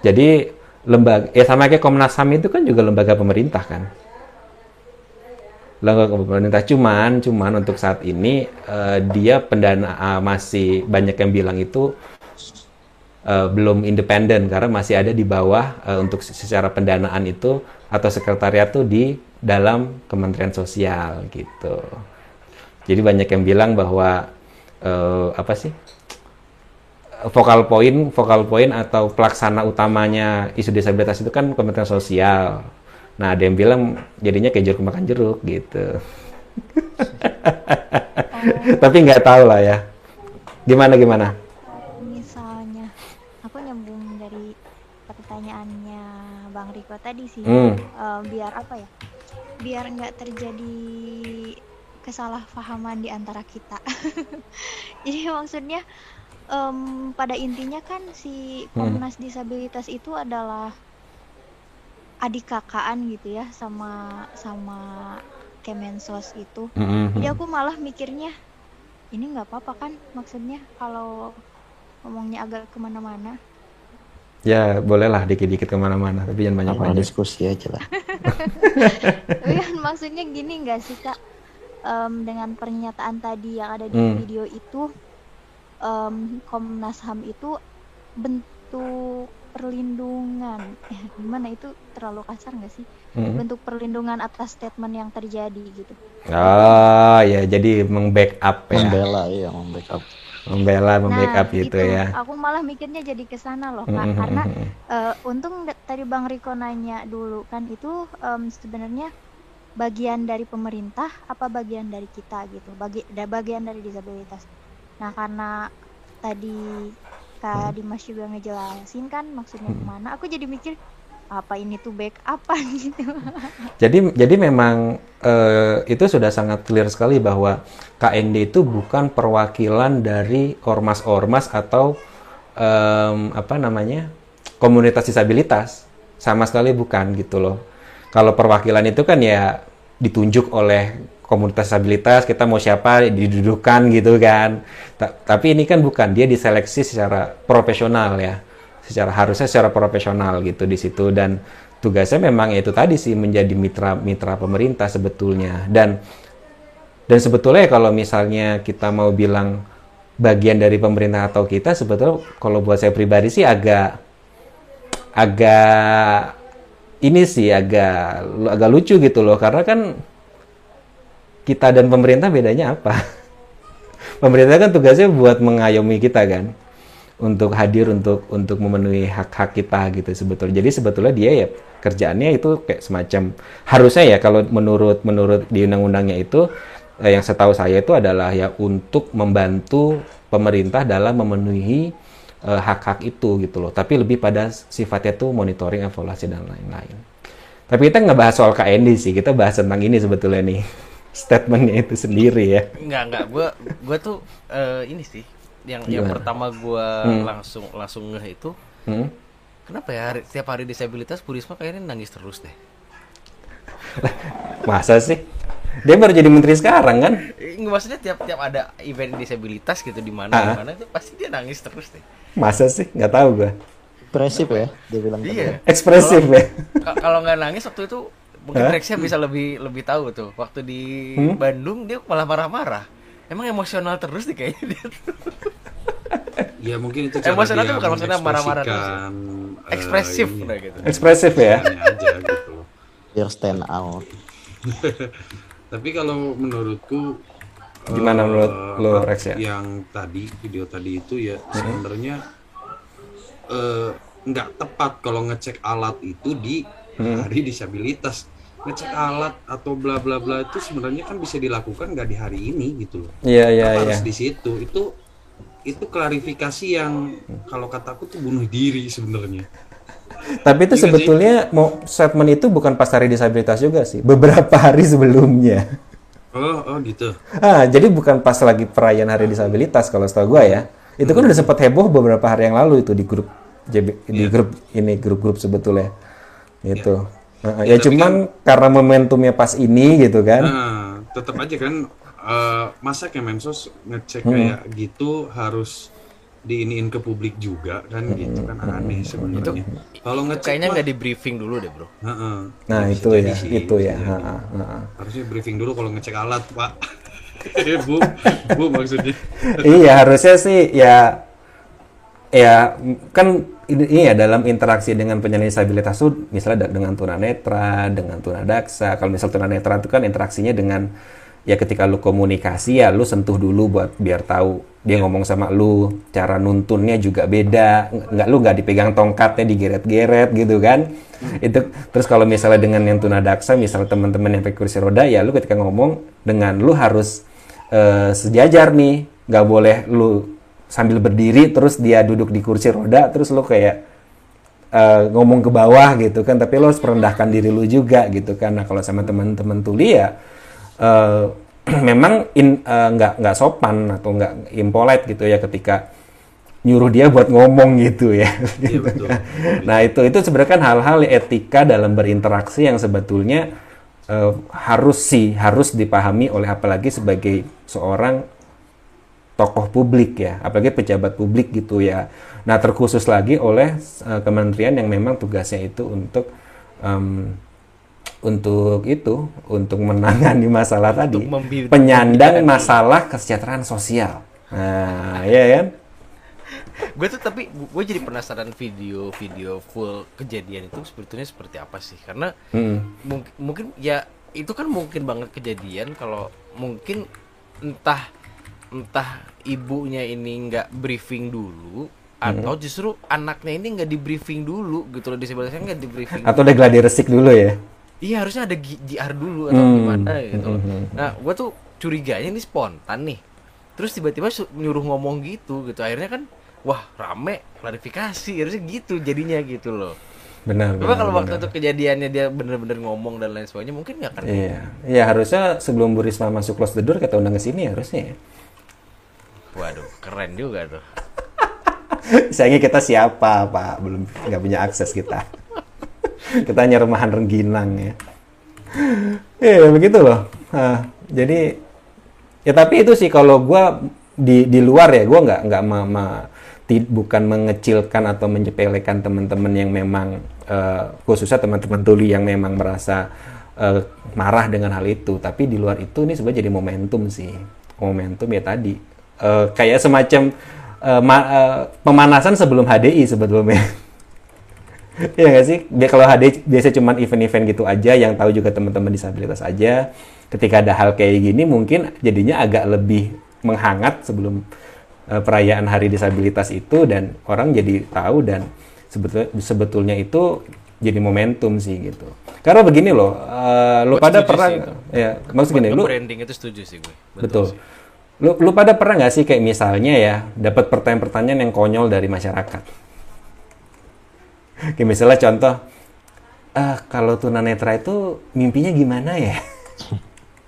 Jadi lembaga ya sama kayak Komnas HAM itu kan juga lembaga pemerintah kan lembaga pemerintah cuman cuman untuk saat ini eh, dia pendana masih banyak yang bilang itu eh, belum independen karena masih ada di bawah eh, untuk secara pendanaan itu atau sekretariat tuh di dalam Kementerian Sosial gitu. Jadi banyak yang bilang bahwa eh, apa sih vokal poin vokal poin atau pelaksana utamanya isu disabilitas itu kan Kementerian Sosial. Nah, ada yang bilang jadinya kayak jeruk makan jeruk gitu. Tapi nggak tahu lah ya. Gimana gimana? misalnya aku nyambung dari pertanyaannya Bang Riko tadi sih Hmm. eh, biar apa ya biar nggak terjadi kesalahpahaman di antara kita jadi maksudnya em, pada intinya kan si Hmm. Komnas Disabilitas itu adalah adik kakaan gitu ya sama sama Kemensos itu Mhm. jadi aku malah mikirnya ini nggak apa-apa kan maksudnya kalau ngomongnya agak ke mana-mana Ya bolehlah dikit-dikit ke mana-mana, tapi jangan banyak-banyak. diskusi aja lah. tapi kan maksudnya gini nggak sih kak Em, dengan pernyataan tadi yang ada di Hmm. video itu em, Komnas HAM itu bentuk perlindungan eh, gimana itu terlalu kasar nggak sih Mhm. bentuk perlindungan atas statement yang terjadi gitu Oh ya, jadi meng-backup ya, Membela ya, membackup. membela, mem-backup nah gitu itu ya. aku malah mikirnya jadi ke sana loh kak Mhm, karena mhm. Eh, untung tadi Bang Riko nanya dulu kan itu em, sebenarnya bagian dari pemerintah apa bagian dari kita gitu bagi da- bagian dari disabilitas nah karena tadi Kak Dimas juga ngejelasin kan maksudnya ke mana. Aku jadi mikir apa ini tuh backupan gitu. Jadi jadi memang eh, itu sudah sangat clear sekali bahwa KND itu bukan perwakilan dari ormas-ormas atau em, apa namanya komunitas disabilitas. Sama sekali bukan gitu loh. Kalau perwakilan itu kan ya ditunjuk oleh komunitas disabilitas kita mau siapa didudukan gitu kan. Ta- tapi ini kan bukan dia diseleksi secara profesional ya. Secara harusnya secara profesional gitu di situ. Dan tugasnya memang itu tadi sih menjadi mitra mitra pemerintah sebetulnya. Dan dan sebetulnya kalau misalnya kita mau bilang bagian dari pemerintah atau kita sebetulnya kalau buat saya pribadi sih agak agak ini sih agak agak lucu gitu loh. Karena kan kita dan pemerintah bedanya apa? pemerintah kan tugasnya buat mengayomi kita kan untuk hadir untuk untuk memenuhi hak-hak kita gitu sebetulnya. Jadi sebetulnya dia ya kerjaannya itu kayak semacam harusnya ya kalau menurut menurut di undang-undangnya itu eh, yang setahu saya itu adalah ya untuk membantu pemerintah dalam memenuhi eh, hak-hak itu gitu loh. Tapi lebih pada sifatnya tuh monitoring, evaluasi dan lain-lain. Tapi kita nggak bahas soal KND sih, kita bahas tentang ini sebetulnya nih statementnya itu sendiri ya. Enggak, enggak. Gua gua tuh eh, ini sih yang yang Gimana? pertama gua Hmm. langsung langsung ngeh itu Hmm? kenapa ya hari, tiap hari disabilitas Bu Risma kayaknya nangis terus deh. Masa sih? Dia baru jadi menteri sekarang kan? Eh, Nggak maksudnya tiap tiap ada event disabilitas gitu di mana Ah. di mana itu pasti dia nangis terus deh. Masa sih? Nggak tahu gua. Impresif ya, dia bilang. Iya. Ekspresif ya. Ka- Kalau nggak nangis waktu itu mungkin? Rexnya bisa lebih lebih tahu tuh. Waktu di Hmm? Bandung dia malah marah-marah. Emang emosional terus nih kayaknya dia. tuh. Ya mungkin itu cara Emosional dia tuh bukan maksudnya marah-marah terus ya. eh, Ekspresif ini, udah gitu. Ekspresif ya. aja gitu. Biar stand out. Tapi kalau menurutku Gimana eh, menurut lo, Rex, ya? Yang tadi video tadi itu ya sebenarnya eh, nggak tepat kalau ngecek alat itu di Hmm. hari disabilitas. Ngecek alat atau bla bla bla itu sebenarnya kan bisa dilakukan nggak di hari ini gitu loh. Iya, iya, iya. harus di situ? Itu itu klarifikasi yang kalau kataku tuh bunuh diri sebenarnya. Tapi itu Iya sih. sebetulnya mau statement itu bukan pas hari disabilitas juga sih, beberapa hari sebelumnya. Oh, oh gitu. Ah, jadi bukan pas lagi perayaan hari disabilitas kalau setahu gua ya. Itu kan udah sempat heboh beberapa hari yang lalu itu di grup JB, di Iya. grup ini grup-grup sebetulnya. Gitu. Ah, Ya, ya tapi cuman karena momentumnya pas ini gitu kan. Nah, tetap aja kan eh, masa Kemensos ngecek Hmm. kayak gitu harus diiniin ke publik juga kan gitu kan aneh sebenarnya. Kalau ngecek Kayaknya nggak di briefing dulu deh, Bro. Heeh. Nah, Bisa itu ya, sih, itu ya. ha, ha, ha. Harusnya briefing dulu kalau ngecek alat, Pak. bu, bu maksudnya. iya harusnya sih ya ya kan ini ini ya dalam interaksi dengan penyandang disabilitas tuh misalnya dengan tunanetra dengan tunadaksa. Kalau misal tunanetra itu kan interaksinya dengan ya ketika lu komunikasi ya lu sentuh dulu buat biar tahu dia ngomong sama lu. Cara nuntunnya juga beda. Nggak lu nggak dipegang tongkatnya digeret-geret gitu kan. Itu terus kalau misalnya dengan yang tunadaksa misalnya teman-teman yang pakai kursi roda ya lu ketika ngomong dengan lu harus eh, sejajar nih. Nggak boleh lu sambil berdiri terus dia duduk di kursi roda terus lu kayak eh, ngomong ke bawah gitu kan tapi lo harus merendahkan diri lu juga gitu kan nah kalau sama teman-teman tuli ya eh, memang in- eh, nggak nggak sopan atau nggak impolite gitu ya ketika nyuruh dia buat ngomong gitu ya. Iya, betul. nah itu itu sebenarnya kan hal-hal etika dalam berinteraksi yang sebetulnya eh, harus sih harus dipahami oleh apalagi sebagai seorang tokoh publik ya, apalagi pejabat publik gitu ya. Nah terkhusus lagi oleh eh, kementerian yang memang tugasnya itu untuk em, untuk itu untuk menangani masalah tadi Untuk membi- penyandang masalah kesejahteraan sosial. Nah, ya kan? gue tuh tapi gue jadi penasaran video-video full kejadian itu sebetulnya seperti apa sih karena Mm. mungkin mungkin ya itu kan mungkin banget kejadian kalau mungkin entah entah ibunya ini nggak briefing dulu atau justru anaknya ini nggak di briefing dulu gitu loh disabilitasnya nggak di briefing Atau ada gladi resik dulu ya? Iya harusnya ada GR dulu atau Hmm. gimana gitu. loh. Hmm. Nah, gua tuh curiganya ini spontan nih. Terus tiba-tiba nyuruh ngomong gitu gitu. Akhirnya kan wah rame klarifikasi harusnya gitu jadinya gitu loh. Benar. Benar, kalau waktu itu kejadiannya dia bener-bener ngomong dan lain sebagainya mungkin nggak akan Iya, iya harusnya sebelum Bu Risma masuk close the door kita undang ke sini harusnya. ya. Waduh, keren juga tuh. Sayangnya kita siapa Pak? Belum nggak punya akses kita. kita hanya remahan rengginang ya. Iya begitu loh. Nah, jadi ya tapi itu sih kalau gua di di luar ya gua nggak nggak ma- ma- ti- bukan mengecilkan atau menyepelekan teman-teman yang memang eh, khususnya teman-teman tuli yang memang merasa eh, marah dengan hal itu tapi di luar itu ini sebenarnya jadi momentum sih momentum ya tadi Eh, kayak semacam ma- eh, pemanasan sebelum HDI sebetulnya Iya nggak sih? Dia kalau HD biasa cuman event-event gitu aja, yang tahu juga teman-teman disabilitas aja. Ketika ada hal kayak gini, mungkin jadinya agak lebih menghangat sebelum eh, perayaan Hari Disabilitas itu dan orang jadi tahu dan sebetulnya sebetulnya itu jadi momentum sih gitu. Karena begini loh, lu Gua pada pernah sih itu. ya maksud gini, lu branding itu setuju sih gue. betul. sih. Lu lu pada pernah nggak sih kayak misalnya ya dapat pertanyaan-pertanyaan yang konyol dari masyarakat? Kayak misalnya contoh, ah kalau tunanetra itu mimpinya gimana ya?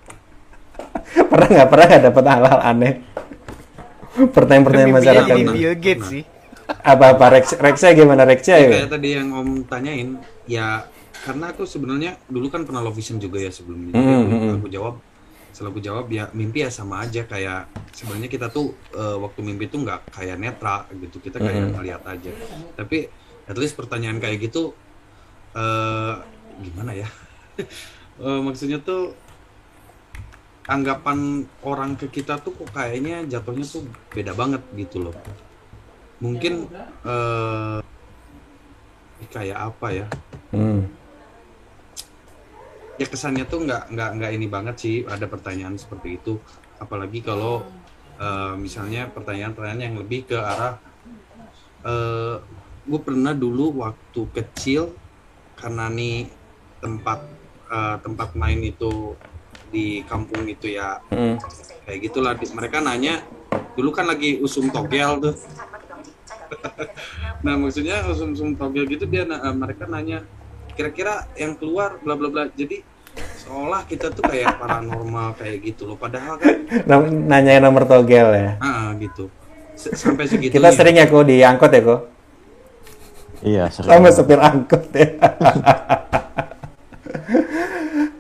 pernah nggak pernah nggak dapat hal-hal aneh? Pertanyaan-pertanyaan masyarakat. jadi Bill Gates sih. Apa apa Rex, Rexnya gimana Rexnya Ya, ya? kayak tadi yang Om tanyain, ya karena aku sebenarnya dulu kan pernah low vision juga ya sebelumnya. Hmm, Jadi hmm, aku- hmm. aku jawab, setelah aku jawab ya mimpi ya sama aja kayak sebenarnya kita tuh eh, waktu mimpi tuh nggak kayak netra gitu, kita kayak Hmm. ngeliat aja. Tapi at least pertanyaan kayak gitu eh gimana ya? Eh, maksudnya tuh anggapan orang ke kita tuh kok kayaknya jatuhnya tuh beda banget gitu loh. Mungkin eh kayak apa ya? Hmm. Ya kesannya tuh nggak nggak nggak ini banget sih ada pertanyaan seperti itu. Apalagi kalau eh, misalnya pertanyaan-pertanyaan yang lebih ke arah eh gue pernah dulu waktu kecil karena nih tempat eh, tempat main itu di kampung itu ya. Hmm. kayak gitulah mereka nanya dulu kan lagi usum togel tuh. Nah maksudnya usum usum togel gitu dia mereka nanya kira-kira yang keluar bla bla bla jadi seolah kita tuh kayak paranormal kayak gitu loh padahal kan Nam- Nanyain nomor togel ya. ah gitu S- sampai segitu Kita sering ya kok diangkut ya kok. Iya, sering. Sama supir angkot ya.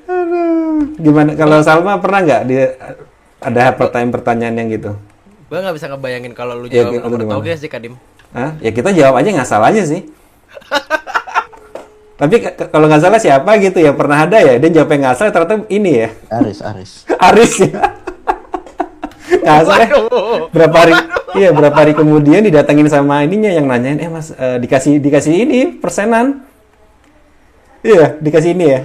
Aduh. Gimana kalau Salma pernah nggak di ada pertanyaan-pertanyaan yang gitu? Gue nggak bisa ngebayangin kalau lu Iya, jawab gitu, nomor gimana? toge sih Kadim. Hah? Ya kita jawab aja nggak salah aja sih. Tapi kalau nggak salah siapa gitu ya pernah ada ya dia jawabnya nggak salah ternyata ini ya Aris, Aris. Aris ya. Nggak salah. Berapa hari iya berapa hari kemudian didatengin sama ininya yang nanyain eh mas eh, dikasih dikasih ini persenan. Iya dikasih ini ya.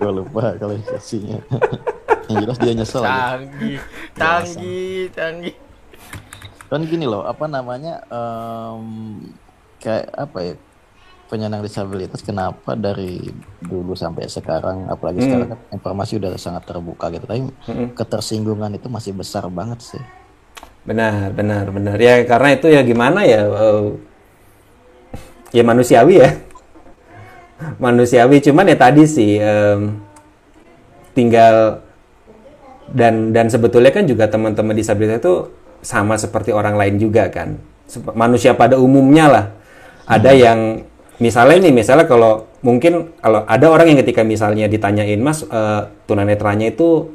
Gue lupa klarifikasinya. Yang jelas dia nyesel aja. Canggih, canggih, canggih. Kan gini loh, apa namanya? em, kayak apa ya? Penyandang disabilitas kenapa dari dulu sampai sekarang, apalagi Hmm. sekarang kan informasi udah sangat terbuka gitu, tapi Hmm. ketersinggungan itu masih besar banget sih. Benar, benar, benar. Ya karena itu ya gimana ya? eh, ya manusiawi ya. Manusiawi. Cuman ya tadi sih em, tinggal dan dan sebetulnya kan juga teman-teman disabilitas itu sama seperti orang lain juga kan. Manusia pada umumnya lah. Ada yang misalnya nih, misalnya kalau mungkin kalau ada orang yang ketika misalnya ditanyain Mas eh, tunanetranya itu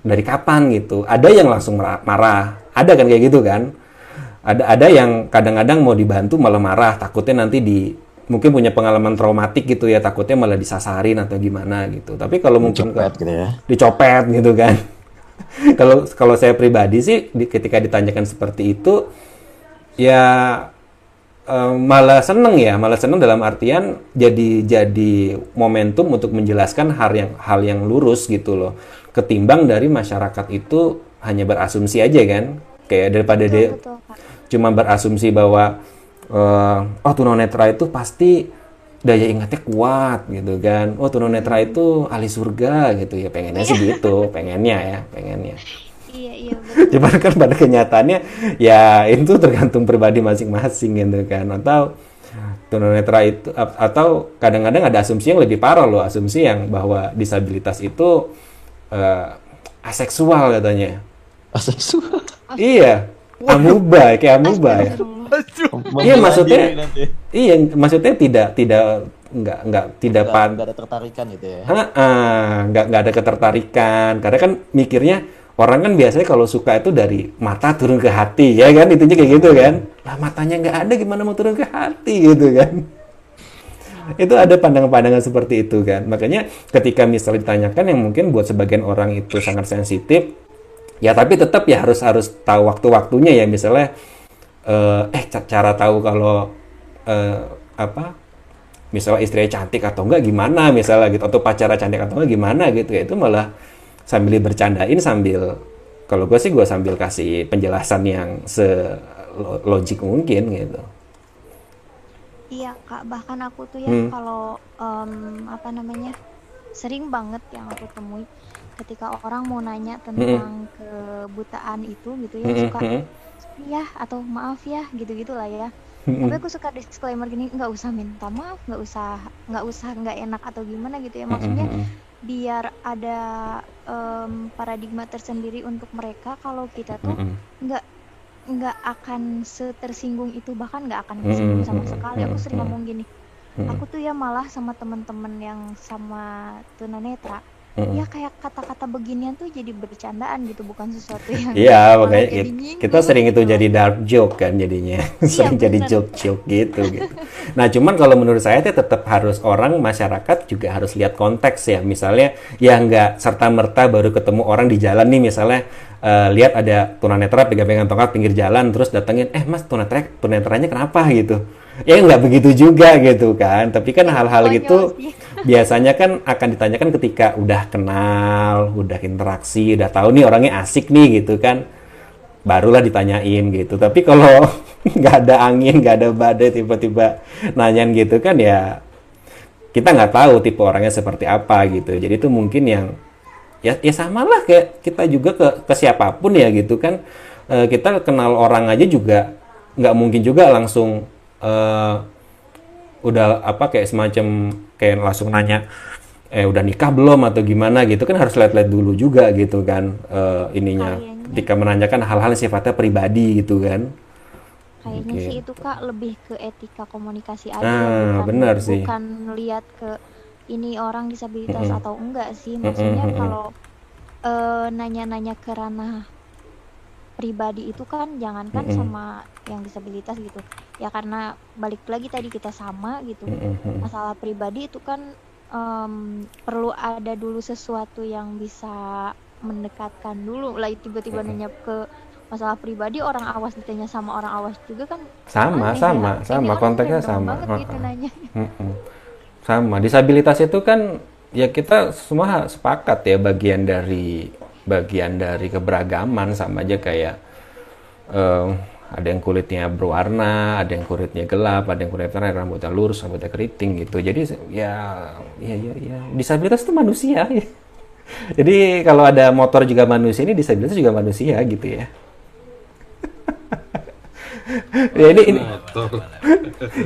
dari kapan gitu, ada yang langsung mara- marah, ada kan kayak gitu kan. Ada ada yang kadang-kadang mau dibantu malah marah, takutnya nanti di mungkin punya pengalaman traumatik gitu ya, takutnya malah disasarin atau gimana gitu. Tapi kalau mungkin Dicopet gitu ya. dicopet gitu kan. Kalau kalau saya pribadi sih di- ketika ditanyakan seperti itu ya eh, malah seneng ya, malah seneng dalam artian jadi jadi momentum untuk menjelaskan hal yang hal yang lurus gitu loh. Ketimbang dari masyarakat itu hanya berasumsi aja kan. Kayak daripada dia betul cuma berasumsi bahwa eh, oh tunanetra itu pasti daya ingatnya kuat gitu kan. Oh tunanetra itu ahli surga gitu ya pengennya sih gitu pengennya ya pengennya iya iya betul. Cuman kan pada kenyataannya ya itu tergantung pribadi masing-masing gitu kan. Atau tunanetra itu atau kadang-kadang ada asumsi yang lebih parah loh asumsi yang bahwa disabilitas itu eh, aseksual katanya. Aseksual. iya amuba kayak amuba ya. Iya maksudnya, iya maksudnya tidak tidak nggak nggak tidak pan, nggak ada tertarikan gitu ya. Ah, nggak nggak ada ketertarikan. Karena kan mikirnya orang kan biasanya kalau suka itu dari mata turun ke hati ya kan? Itunya kayak gitu kan? Lah matanya nggak ada gimana mau turun ke hati gitu kan? Itu ada pandangan-pandangan seperti itu kan? Makanya ketika misalnya ditanyakan yang mungkin buat sebagian orang itu sangat sensitif ya tapi tetap ya harus harus tahu waktu-waktunya ya. Misalnya eh, eh ca- cara tahu kalau eh, apa misalnya istrinya cantik atau enggak gimana? Misalnya gitu atau pacara cantik atau enggak gimana gitu ya? Itu malah sambil bercandain sambil kalau gue sih gue sambil kasih penjelasan yang se lo- logik mungkin gitu Iya kak, bahkan aku tuh ya Hmm. kalau em, apa namanya sering banget yang aku temui ketika orang mau nanya tentang kebutaan itu gitu ya Mm-mm, suka ya atau maaf ya gitu gitulah ya. Mm-mm. Tapi aku suka disclaimer gini nggak usah minta maaf, nggak usah nggak usah nggak enak atau gimana gitu ya maksudnya. Biar ada em, paradigma tersendiri untuk mereka kalau kita tuh nggak nggak akan setersinggung itu bahkan nggak akan tersinggung sama mm-mm, sekali. Aku sering ngomong gini aku tuh ya malah sama temen-temen yang sama tunanetra Mm-mm. ya kayak kata-kata beginian tuh jadi bercandaan gitu bukan sesuatu yang Iya, makanya jadi kit- nyinggung kita sering itu gitu. jadi dark joke kan jadinya. sering jadi bener. joke-joke gitu, gitu. Nah, cuman kalau menurut saya tuh tetap harus orang masyarakat juga harus lihat konteks ya. Misalnya ya nggak serta-merta baru ketemu orang di jalan nih misalnya eh, lihat ada tunanetra pegang-pegang tongkat pinggir jalan terus datengin, "Eh, Mas, tunanetra tunanetranya kenapa?" gitu. Ya nggak begitu juga gitu kan. Tapi kan hal-hal gitu biasanya kan akan ditanyakan ketika udah kenal, udah interaksi, udah tahu nih orangnya asik nih gitu kan, barulah ditanyain gitu. Tapi kalau nggak ada angin, nggak ada badai, tiba-tiba nanyain gitu kan ya kita nggak tahu tipe orangnya seperti apa gitu. Jadi itu mungkin yang ya ya sama lah kayak kita juga ke ke siapa pun ya gitu kan. Eh, kita kenal orang aja juga nggak mungkin juga langsung eh, udah apa kayak semacam kayak langsung nanya eh udah nikah belum atau gimana gitu kan harus lihat-lihat dulu juga gitu kan eh, ininya Kayaknya. ketika menanyakan hal-hal sifatnya pribadi gitu kan kayaknya Oke. sih itu kak lebih ke etika komunikasi aja Ah, bukan benar sih. bukan lihat ke ini orang disabilitas Mm-mm. atau enggak sih maksudnya mm-mm. kalau eh, nanya-nanya ke ranah pribadi itu kan jangankan Mm-mm. sama yang disabilitas gitu. Ya karena balik lagi tadi kita sama gitu. Mm-mm, mm-mm. masalah pribadi itu kan em, perlu ada dulu sesuatu yang bisa mendekatkan dulu. Lah tiba-tiba nanya ke masalah pribadi orang awas ditanya sama orang awas juga kan sama aneh sama ya. Ini sama. orang konteksnya sama. banget gitu nanya. Sama. Disabilitas itu kan ya kita semua sepakat ya bagian dari bagian dari keberagaman sama aja kayak eh, ada yang kulitnya berwarna, ada yang kulitnya gelap, ada yang kulitnya terang, rambutnya lurus, rambutnya keriting gitu. Jadi ya ya ya, ya. disabilitas itu manusia ya. Jadi kalau ada motor juga manusia ini disabilitas juga manusia gitu ya. ya ini ini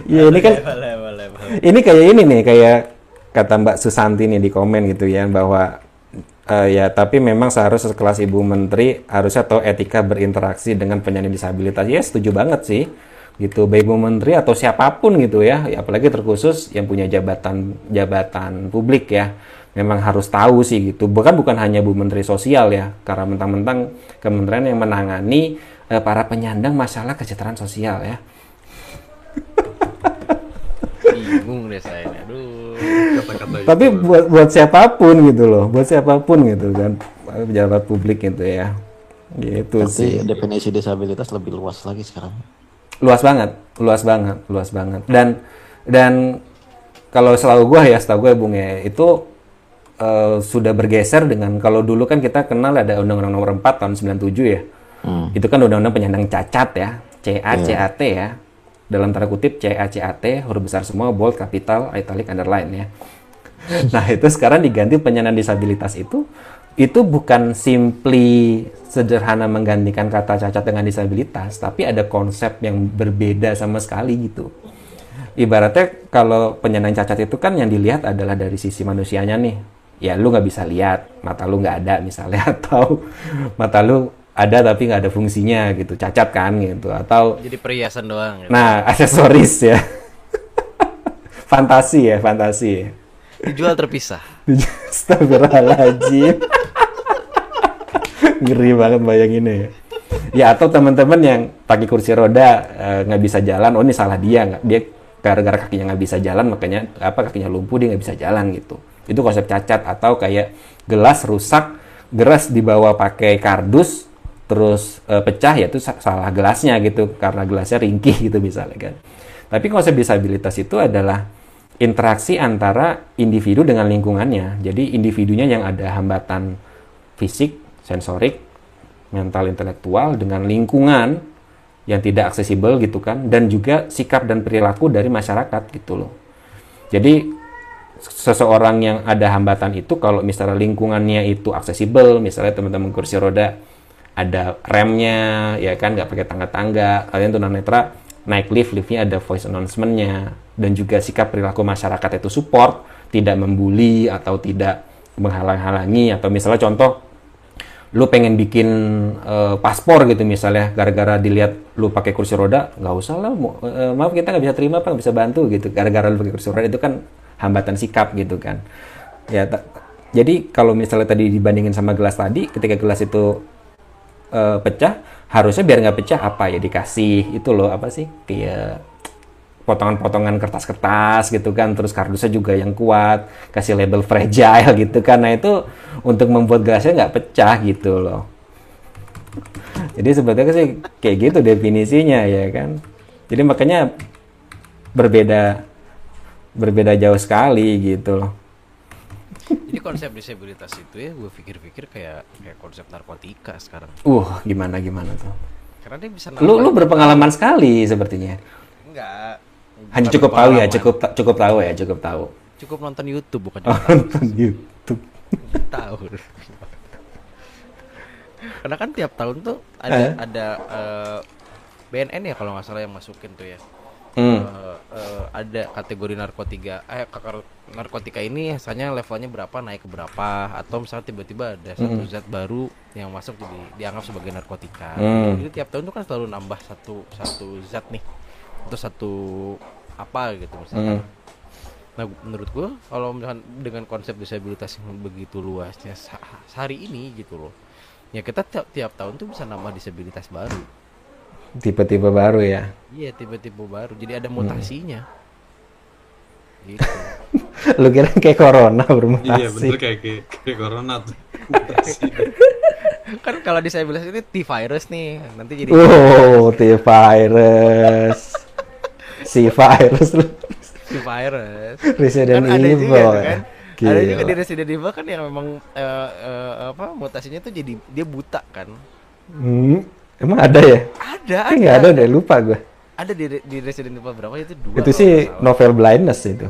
ya ini kan ini kayak ini nih kayak kata Mbak Susanti nih di komen gitu ya bahwa eh, ya tapi memang seharusnya sekelas Ibu Menteri harusnya tahu etika berinteraksi dengan penyandang disabilitas. Ya setuju banget sih. Gitu baik Ibu Menteri atau siapa pun gitu ya, ya apalagi terkhusus yang punya jabatan jabatan publik ya. Memang harus tahu sih gitu. Bukan bukan hanya Bu Menteri Sosial ya. Karena mentang-mentang kementerian yang menangani eh, para penyandang masalah kesejahteraan sosial ya. Bingung deh saya Kata-kata itu. tapi buat buat siapa pun gitu loh buat siapa pun gitu kan pejabat publik gitu ya gitu sih Tapi definisi disabilitas lebih luas lagi sekarang. luas banget luas banget luas banget dan dan kalau selalu gua ya setahu gue bung ya itu eh, sudah bergeser dengan kalau dulu kan kita kenal ada undang-undang nomor 4 tahun 97 ya Hmm. itu kan undang-undang penyandang cacat ya CACAT ya dalam tanda kutip CACAT huruf besar semua bold capital italic underline ya. Nah itu sekarang diganti penyandang disabilitas itu itu bukan simply sederhana menggantikan kata cacat dengan disabilitas tapi ada konsep yang berbeda sama sekali gitu. Ibaratnya kalau penyandang cacat itu kan yang dilihat adalah dari sisi manusianya nih. Ya lu nggak bisa lihat mata lu nggak ada misalnya atau mata lu ada tapi nggak ada fungsinya gitu cacat kan gitu atau jadi perhiasan doang gitu. nah aksesoris ya. Fantasi ya fantasi. Ya dijual terpisah. Astagfirullahaladzim. Ngeri banget bayanginnya ya. Ya atau teman-teman yang pakai kursi roda eh, nggak bisa jalan oh ini salah dia nggak dia gara-gara kakinya nggak bisa jalan makanya apa kakinya lumpuh dia nggak bisa jalan gitu. Itu konsep cacat atau kayak gelas rusak gelas dibawa pakai kardus terus eh, pecah ya itu sa- salah gelasnya gitu karena gelasnya ringkih gitu misalnya kan tapi konsep disabilitas itu adalah interaksi antara individu dengan lingkungannya. Jadi individunya yang ada hambatan fisik, sensorik, mental, intelektual dengan lingkungan yang tidak aksesibel gitu kan dan juga sikap dan perilaku dari masyarakat gitu loh. Jadi seseorang yang ada hambatan itu kalau misalnya lingkungannya itu aksesibel, misalnya teman-teman kursi roda ada remnya, ya kan nggak pakai tangga-tangga, kalian tunanetra naik lift, liftnya ada voice announcement-nya, dan juga sikap perilaku masyarakat itu support, tidak membuli atau tidak menghalang-halangi, atau misalnya contoh, lu pengen bikin eh, paspor gitu misalnya, gara-gara dilihat lu pakai kursi roda, nggak usah lah, eh, maaf kita nggak bisa terima, apa nggak bisa bantu gitu, gara-gara lu pakai kursi roda itu kan hambatan sikap gitu kan. Ya, jadi kalau misalnya tadi dibandingin sama gelas tadi, ketika gelas itu eh, pecah harusnya biar nggak pecah apa ya dikasih itu loh apa sih kayak potongan-potongan kertas-kertas gitu kan terus kardusnya juga yang kuat kasih label fragile gitu kan. Nah itu untuk membuat gelasnya nggak pecah gitu loh. Jadi sebetulnya sih kayak gitu definisinya ya kan. Jadi makanya berbeda berbeda jauh sekali gitu loh jadi konsep disabilitas itu ya gue pikir-pikir kayak kayak konsep narkotika sekarang. Uh gimana gimana tuh? Karena dia bisa lu lu berpengalaman sekali sepertinya. Enggak. Hanya cukup tahu ya cukup cukup tahu ya cukup tahu. Cukup nonton YouTube bukan Oh, tahu. nonton YouTube. tahu. Karena kan tiap tahun tuh ada Eh? ada eh, BNN ya kalau nggak salah yang masukin tuh ya Hmm. Eh, eh, ada kategori narkotika eh kakar- narkotika ini misalnya levelnya berapa naik ke berapa atau misalnya tiba-tiba ada satu Mm. zat baru yang masuk jadi dianggap sebagai narkotika Hmm. jadi tiap tahun tuh kan selalu nambah satu satu zat nih atau satu apa gitu misalnya Hmm. Nah, menurut gua kalau misalkan dengan konsep disabilitas yang begitu luasnya sehari ini gitu loh. Ya kita tiap, tiap tahun tuh bisa nambah disabilitas baru. Tipe-tipe baru ya Iya, tiba-tiba baru. Jadi Hmm. ada mutasinya. Gitu. lu kira kayak corona Iya bermutasi bener kayak kayak, kayak corona tuh. kan kalau disabilitas ini T-virus nih, nanti jadi oh T-virus si virus lu T-virus. Resident Kan ada Evil juga ya. kan. Ada juga Gila. di Resident Evil kan yang memang eh, eh, apa mutasinya tuh jadi dia buta kan. Hmm, emang ada ya? Ada, Kayak nggak ada deh, lupa gue. Ada di, di Resident Evil berapa itu dua. Itu sih novel blindness itu.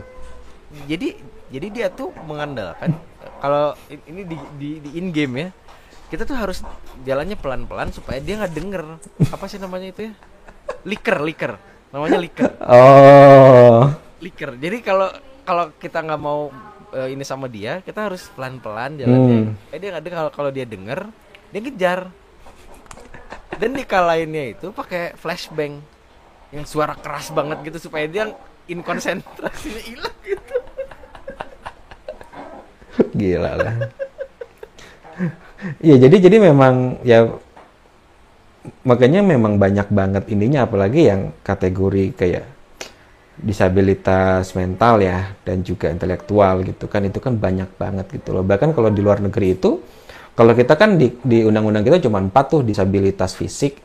Jadi jadi dia tuh mengandalkan kalau ini di di, di in game ya. Kita tuh harus jalannya pelan-pelan supaya dia nggak denger apa sih namanya itu ya? Liker, liker. Namanya liker. Oh, liker. Jadi kalau kalau kita nggak mau eh, ini sama dia, kita harus pelan-pelan jalannya. Hmm. Eh dia nggak kalau kalau dia denger, dia ngejar. Dan dikalainnya itu pakai flashbang yang suara keras banget gitu supaya dia in konsentrasinya hilang gitu. gila lah. Iya, jadi jadi memang ya makanya memang banyak banget ininya apalagi yang kategori kayak disabilitas mental ya dan juga intelektual gitu kan itu kan banyak banget gitu loh bahkan kalau di luar negeri itu kalau kita kan di, undang-undang kita cuma empat tuh disabilitas fisik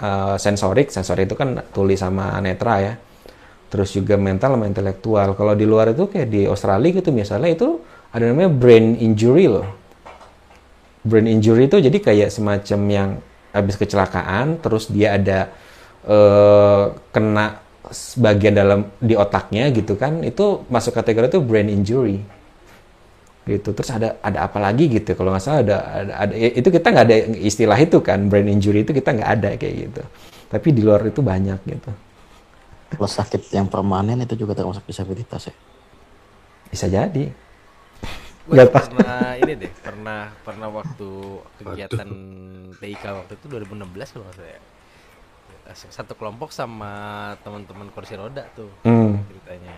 eh, sensorik sensorik itu kan tuli sama netra ya. Terus juga mental sama intelektual. Kalau di luar itu kayak di Australia gitu misalnya itu ada namanya brain injury loh. Brain injury itu jadi kayak semacam yang habis kecelakaan terus dia ada eh, kena bagian dalam di otaknya gitu kan itu masuk kategori itu brain injury gitu terus ada ada apa lagi gitu kalau nggak salah ada, ada, ada itu kita nggak ada istilah itu kan brain injury itu kita nggak ada kayak gitu tapi di luar itu banyak gitu Kalau sakit yang permanen itu juga termasuk disabilitas ya. bisa jadi Gue pernah ini deh, pernah pernah waktu kegiatan TIK waktu itu 2016 kalau nggak salah ya. Satu kelompok sama teman-teman kursi roda tuh Hmm. ceritanya.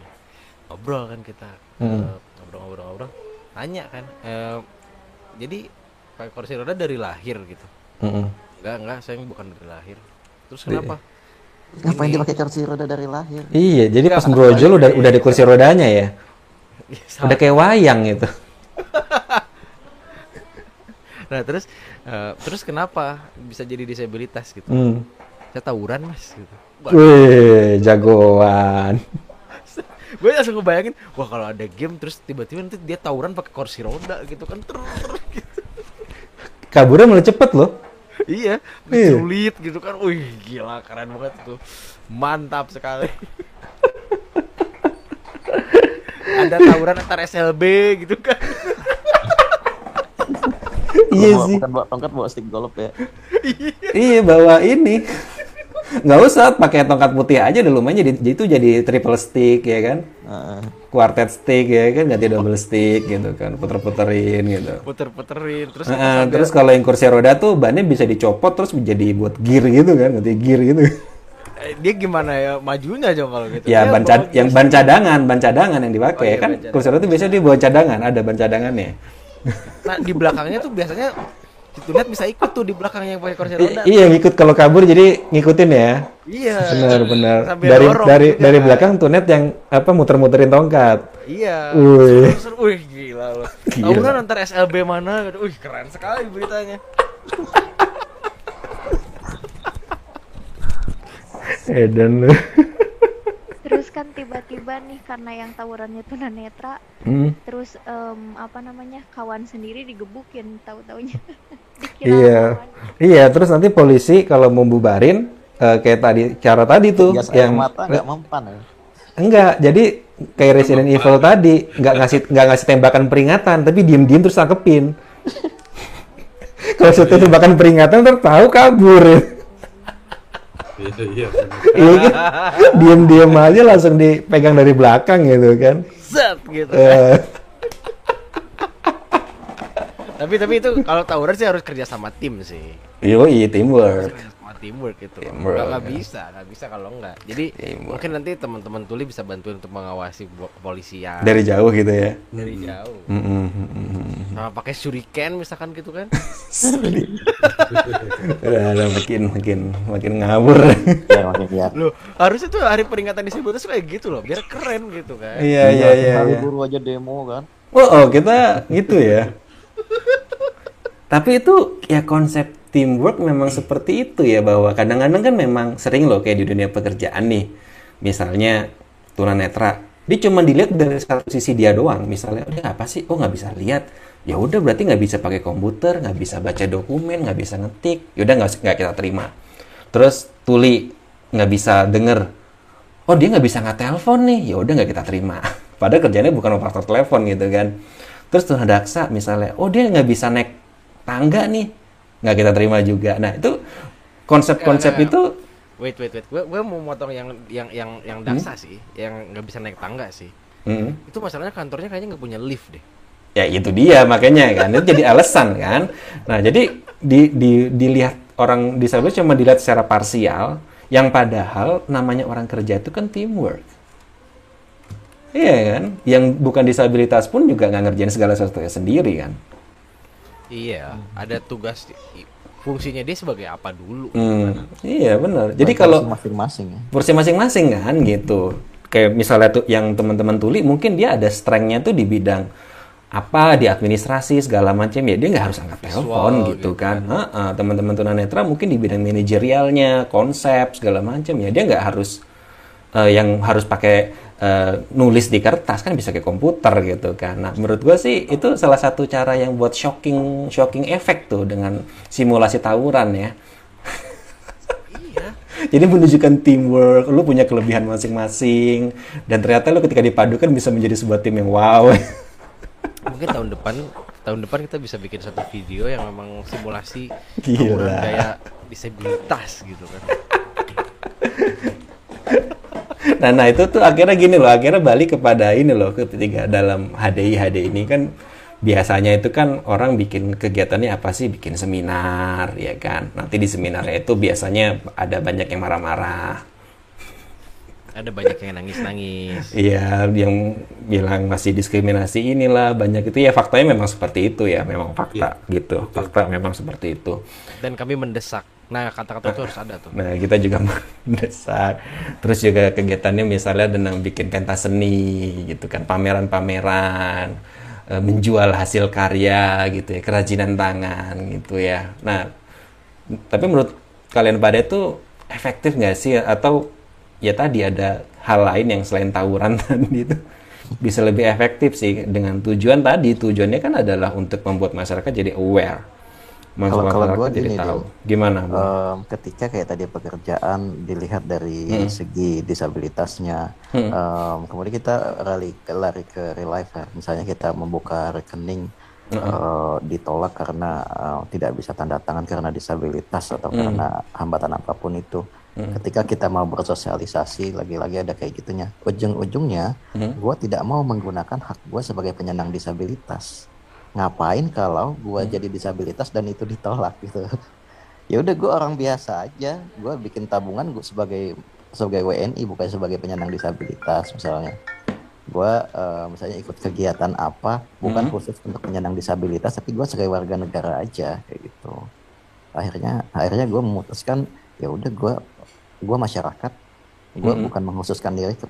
Ngobrol kan kita, Hmm. ngobrol-ngobrol-ngobrol. Tanya kan, eh, jadi pakai kursi roda dari lahir gitu. Mm-mm. Enggak, enggak, saya bukan dari lahir. Terus Iya. kenapa? Ngapain Ini- dia pakai kursi roda dari lahir? iya jadi pas brojol udah udah di kursi rodanya ya Iya, udah kayak wayang gitu Nah terus eh, terus kenapa bisa jadi disabilitas gitu? hmm. Saya tawuran mas gitu. Wih, jagoan. Gue langsung ngebayangin, wah kalau ada game terus tiba-tiba nanti dia tawuran pakai kursi roda gitu kan terus gitu. Kaburnya malah cepet loh. Iya, Iya. sulit gitu kan. Wih, gila keren banget tuh. Mantap sekali. ada tawuran antar SLB gitu kan. Iya sih. Bukan bawa tongkat, bawa stick golf ya. Iya bawa ini. Nggak usah pakai tongkat putih aja udah lumayan jadi jadi itu jadi triple stick ya kan. Heeh. Quartet stick ya kan ganti double stick gitu kan puter-puterin gitu. Puter-puterin terus sambil- terus kalau yang kursi roda tuh bannya bisa dicopot terus menjadi buat gear gitu kan, ganti gear gitu. eh, dia gimana ya majunya aja kalau gitu. Ya Dia ban cad- yang ban cadangan, ban cadangan yang dipakai Oh, iya, kan. Kursi roda tuh biasanya dia bawa cadangan, ada ban cadangannya. Nah di belakangnya tuh biasanya Tunet bisa ikut tuh di belakang yang pakai kursi I- roda. iya ngikut kalau kabur jadi ngikutin ya. Iya. Benar benar. Dari dorong dari juga. dari belakang tunet yang apa muter-muterin tongkat. Iya. Wih. Wih gila loh. Gila. Tawuran antar SLB mana? gitu. Wih keren sekali beritanya. Edan lu. Kan tiba-tiba nih karena yang tawurannya tunanetra, Hmm. terus em, apa namanya kawan sendiri digebukin tahu-taunya. Dikira Iya. lawan. Iya, terus nanti polisi kalau mau bubarin eh, kayak tadi cara tadi tuh Gas yang mata nggak mempan ya. enggak, jadi kayak Resident Evil tadi nggak ngasih nggak ngasih tembakan peringatan, tapi diem-diem terus tangkepin. kalau sudah tembakan peringatan ntar tahu kabur. Iya. Iya kan? Diem-diem aja langsung dipegang dari belakang gitu kan. Zat gitu. Eh, Tapi tapi itu kalau tawuran sih harus kerja sama tim sih. yoi, teamwork. Teamwork gitu. Teamwork. Nggak, nggak bisa, nggak bisa kalau nggak. Jadi Teamwork. mungkin nanti teman-teman tuli bisa bantuin untuk mengawasi kepolisian Dari jauh gitu ya. dari jauh. Mm-mm, mm-mm. Sama pakai shuriken misalkan gitu kan. Udah, udah makin makin makin ngawur. Ya makin lihat. Loh, harusnya tuh hari peringatan disabilitas kayak gitu loh, biar keren gitu kan. Iya iya iya. Hari iya. buruh aja demo kan. Oh, oh, kita gitu ya. Tapi itu ya konsep teamwork memang seperti itu ya bahwa kadang-kadang kan memang sering loh kayak di dunia pekerjaan nih. Misalnya tunanetra Dia cuma dilihat dari satu sisi dia doang. Misalnya, dia apa sih? Oh nggak bisa lihat. Ya udah berarti nggak bisa pakai komputer, nggak bisa baca dokumen, nggak bisa ngetik. Ya udah nggak nggak kita terima. Terus tuli nggak bisa denger. Oh dia nggak bisa nggak telepon nih. Ya udah nggak kita terima. Padahal kerjanya bukan operator telepon gitu kan. Terus tunadaksa misalnya, oh dia nggak bisa naik tangga nih, nggak kita terima juga. Nah itu konsep-konsep itu Wait, wait, wait. Gue, gue mau motong yang yang yang yang daksa sih, yang nggak bisa naik tangga sih. hmm, Itu masalahnya kantornya kayaknya nggak punya lift deh. ya itu dia makanya kan itu jadi alasan kan. Nah jadi di, di, dilihat orang disabilitas cuma dilihat secara parsial, yang padahal namanya orang kerja itu kan teamwork. Iya kan, yang bukan disabilitas pun juga nggak ngerjain segala sesuatunya sendiri kan. Iya, ada tugas fungsinya dia sebagai apa dulu. Hmm, iya benar. Jadi kalau masing-masing ya. porsi masing-masing kan gitu. Kayak misalnya tuh yang teman-teman tuli mungkin dia ada strength-nya tuh di bidang apa di administrasi segala macam ya dia nggak harus angkat telepon gitu, gitu kan. Heeh, teman-teman tunanetra mungkin di bidang manajerialnya, konsep segala macam ya dia nggak harus eh, yang harus pakai eh, nulis di kertas kan bisa ke komputer gitu kan. Nah menurut gue sih itu salah satu cara yang buat shocking shocking efek tuh dengan simulasi tawuran ya. Jadi menunjukkan teamwork, lu punya kelebihan masing-masing, dan ternyata lu ketika dipadukan bisa menjadi sebuah tim yang wow. Mungkin tahun depan tahun depan kita bisa bikin satu video yang memang simulasi Gila. kayak disabilitas gitu kan. nah, nah itu tuh akhirnya gini loh, akhirnya balik kepada ini loh, ketika dalam HDI HDI ini kan biasanya itu kan orang bikin kegiatannya apa sih? Bikin seminar, ya kan? Nanti di seminarnya itu biasanya ada banyak yang marah-marah. Ada banyak yang nangis-nangis. Iya, yang bilang masih diskriminasi inilah banyak itu ya faktanya memang seperti itu ya, memang fakta gitu. Fakta memang seperti itu. Dan kami mendesak. Nah, kata-kata itu harus ada tuh. Nah, kita juga mendesak. Terus juga kegiatannya misalnya tentang bikin pentas seni gitu kan, pameran-pameran, eh, menjual hasil karya gitu ya, kerajinan tangan gitu ya. Nah, tapi menurut kalian pada itu efektif nggak sih atau ya tadi ada hal lain yang selain tawuran tadi itu bisa lebih efektif sih dengan tujuan tadi tujuannya kan adalah untuk membuat masyarakat jadi aware Kalau kalau gue jadi gini tahu Dil. gimana Bu? Em, ketika kayak tadi pekerjaan dilihat dari segi disabilitasnya, em, kemudian kita lari ke lari ke real life ya. Misalnya kita membuka rekening eh, ditolak karena eh, tidak bisa tanda tangan karena disabilitas atau karena hambatan apa pun itu. Ketika kita mau bersosialisasi, lagi-lagi ada kayak gitunya. Ujung-ujungnya, gue tidak mau menggunakan hak gue sebagai penyandang disabilitas. Ngapain kalau gue jadi disabilitas dan itu ditolak gitu? ya udah gue orang biasa aja. Gue bikin tabungan gue sebagai sebagai WNI bukan sebagai penyandang disabilitas misalnya. Gue eh, misalnya ikut kegiatan apa bukan khusus untuk penyandang disabilitas tapi gue sebagai warga negara aja kayak gitu. Akhirnya akhirnya gue memutuskan ya udah gue gue masyarakat gue bukan mengkhususkan diri ke,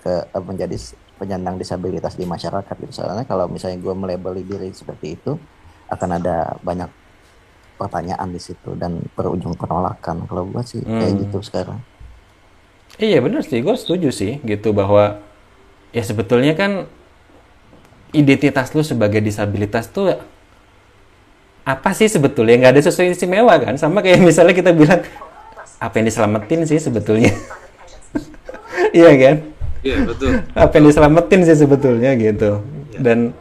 ke eh, menjadi penyandang disabilitas di masyarakat gitu. Soalnya kalau misalnya gue melabeli diri seperti itu akan ada banyak pertanyaan di situ dan berujung penolakan. Kalau gue sih kayak Hmm. gitu sekarang. Iya bener sih, gue setuju sih gitu bahwa ya sebetulnya kan identitas lu sebagai disabilitas tuh apa sih sebetulnya? Nggak ada sesuatu yang istimewa kan? Sama kayak misalnya kita bilang apa yang diselamatin sih sebetulnya? Iya kan? Iya betul. apa yang diselamatin sih sebetulnya gitu. Dan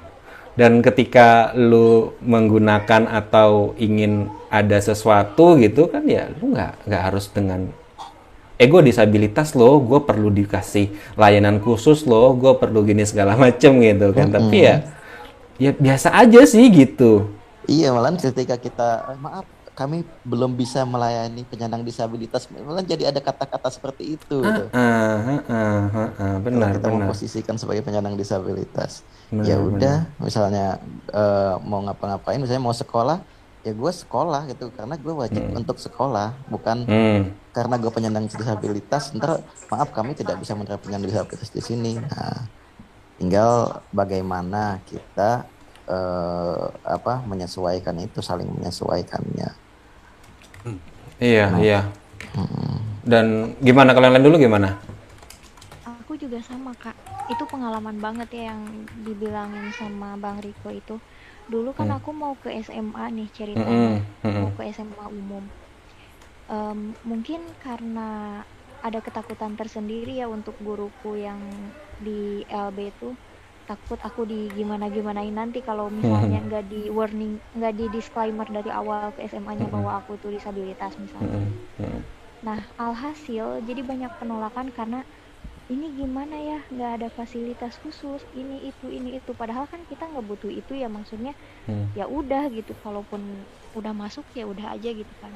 dan ketika lu menggunakan atau ingin ada sesuatu gitu kan ya lu nggak nggak harus dengan ego disabilitas lo. Gue perlu dikasih layanan khusus lo. Gue perlu gini segala macem gitu kan. Tapi ya ya biasa aja sih gitu. Iya malah ketika kita "Eh, maaf kami belum bisa melayani penyandang disabilitas. Malah jadi ada kata-kata seperti itu gitu. ah ah, ah, ah, ah, benar Kalau kita benar. memposisikan sebagai penyandang disabilitas. Benar, ya udah misalnya eh, mau ngapa-ngapain misalnya mau sekolah ya gue sekolah gitu. Karena gue wajib untuk sekolah bukan hmm. karena gue penyandang disabilitas. Ntar maaf kami tidak bisa menerima penyandang disabilitas di sini. Nah tinggal bagaimana kita eh, apa menyesuaikan itu saling menyesuaikannya iya iya. Dan gimana kalian lain dulu gimana? Aku juga sama kak. Itu pengalaman banget ya yang dibilangin sama bang Riko itu. Dulu kan Hmm. aku mau ke SMA nih ceritanya. Mm-mm, mau mm-mm. ke SMA umum. Em, mungkin karena ada ketakutan tersendiri ya untuk guruku yang di LB itu takut aku di gimana gimanain nanti kalau misalnya nggak di warning nggak di disclaimer dari awal ke SMA-nya bahwa aku tuh disabilitas misalnya. Nah, alhasil jadi banyak penolakan karena ini gimana ya, nggak ada fasilitas khusus, ini itu ini itu. Padahal kan kita nggak butuh itu ya maksudnya Hmm. ya udah gitu. Kalaupun udah masuk ya udah aja gitu kan.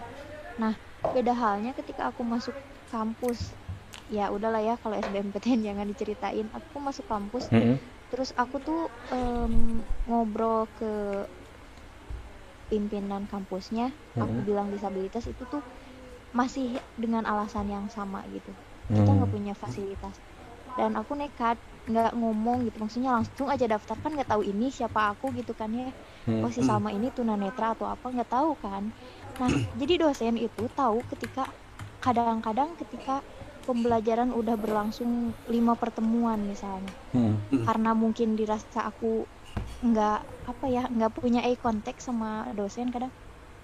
Nah, beda halnya ketika aku masuk kampus. Ya udahlah ya kalau SBMPTN jangan diceritain. Aku masuk kampus, Mm-mm. Terus aku tuh em, ngobrol ke pimpinan kampusnya. Aku Mhm. bilang disabilitas itu tuh masih dengan alasan yang sama gitu kita nggak Hmm. punya fasilitas dan aku nekat nggak ngomong gitu maksudnya langsung aja daftar kan nggak tahu ini siapa aku gitu kan ya Hmm. oh si Salma ini tunanetra atau apa nggak tahu kan nah jadi dosen itu tahu ketika kadang-kadang ketika pembelajaran udah berlangsung lima pertemuan misalnya. Hmm. karena mungkin dirasa aku nggak apa ya nggak punya eye contact sama dosen kadang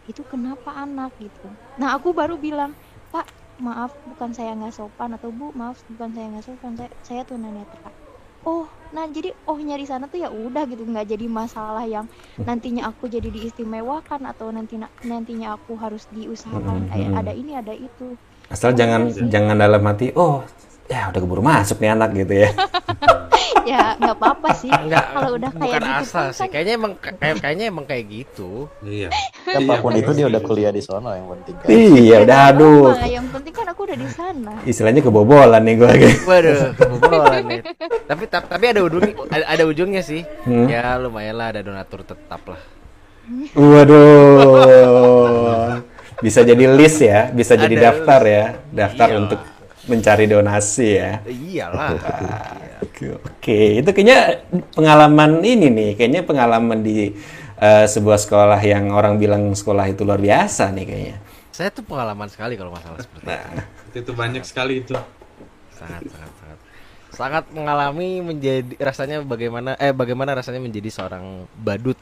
itu kenapa anak? gitu. Nah aku baru bilang pak maaf bukan saya nggak sopan atau bu maaf bukan saya nggak sopan saya, saya tunanetra oh nah jadi ohnya di sana tuh ya udah gitu nggak jadi masalah yang nantinya aku jadi diistimewakan atau nanti nantinya aku harus diusahakan Mm, eh, mm. ada ini ada itu Asal jangan jangan dalam hati, oh ya udah keburu masuk nih anak gitu ya. ya nggak apa-apa sih Enggak, kalau udah kayak bukan gitu asal pun sih. kan Kayaknya emang kayak kayaknya emang kayak gitu. Iya. Apa pun Iya, itu dia udah pasti. kuliah di sono yang penting kan. iya, udah Nggak aduh. apa-apa, yang penting kan aku udah di sana Istilahnya kebobolan nih gue lagi. Waduh, kebobolan nih. Tapi tap- tapi ada ujung ada, ada ujungnya sih. Hmm. Ya lumayan lah ada donatur tetap lah. Waduh. Bisa jadi list ya, bisa jadi Ada daftar ya, daftar Iya. untuk mencari donasi ya. Iyalah. Oke, Oke, itu kayaknya pengalaman ini nih, kayaknya pengalaman di eh, sebuah sekolah yang orang bilang sekolah itu luar biasa nih kayaknya. Saya tuh pengalaman sekali kalau masalah seperti itu. Itu banyak sekali itu. Sangat sangat sangat. Sangat mengalami menjadi rasanya bagaimana eh bagaimana rasanya menjadi seorang badut.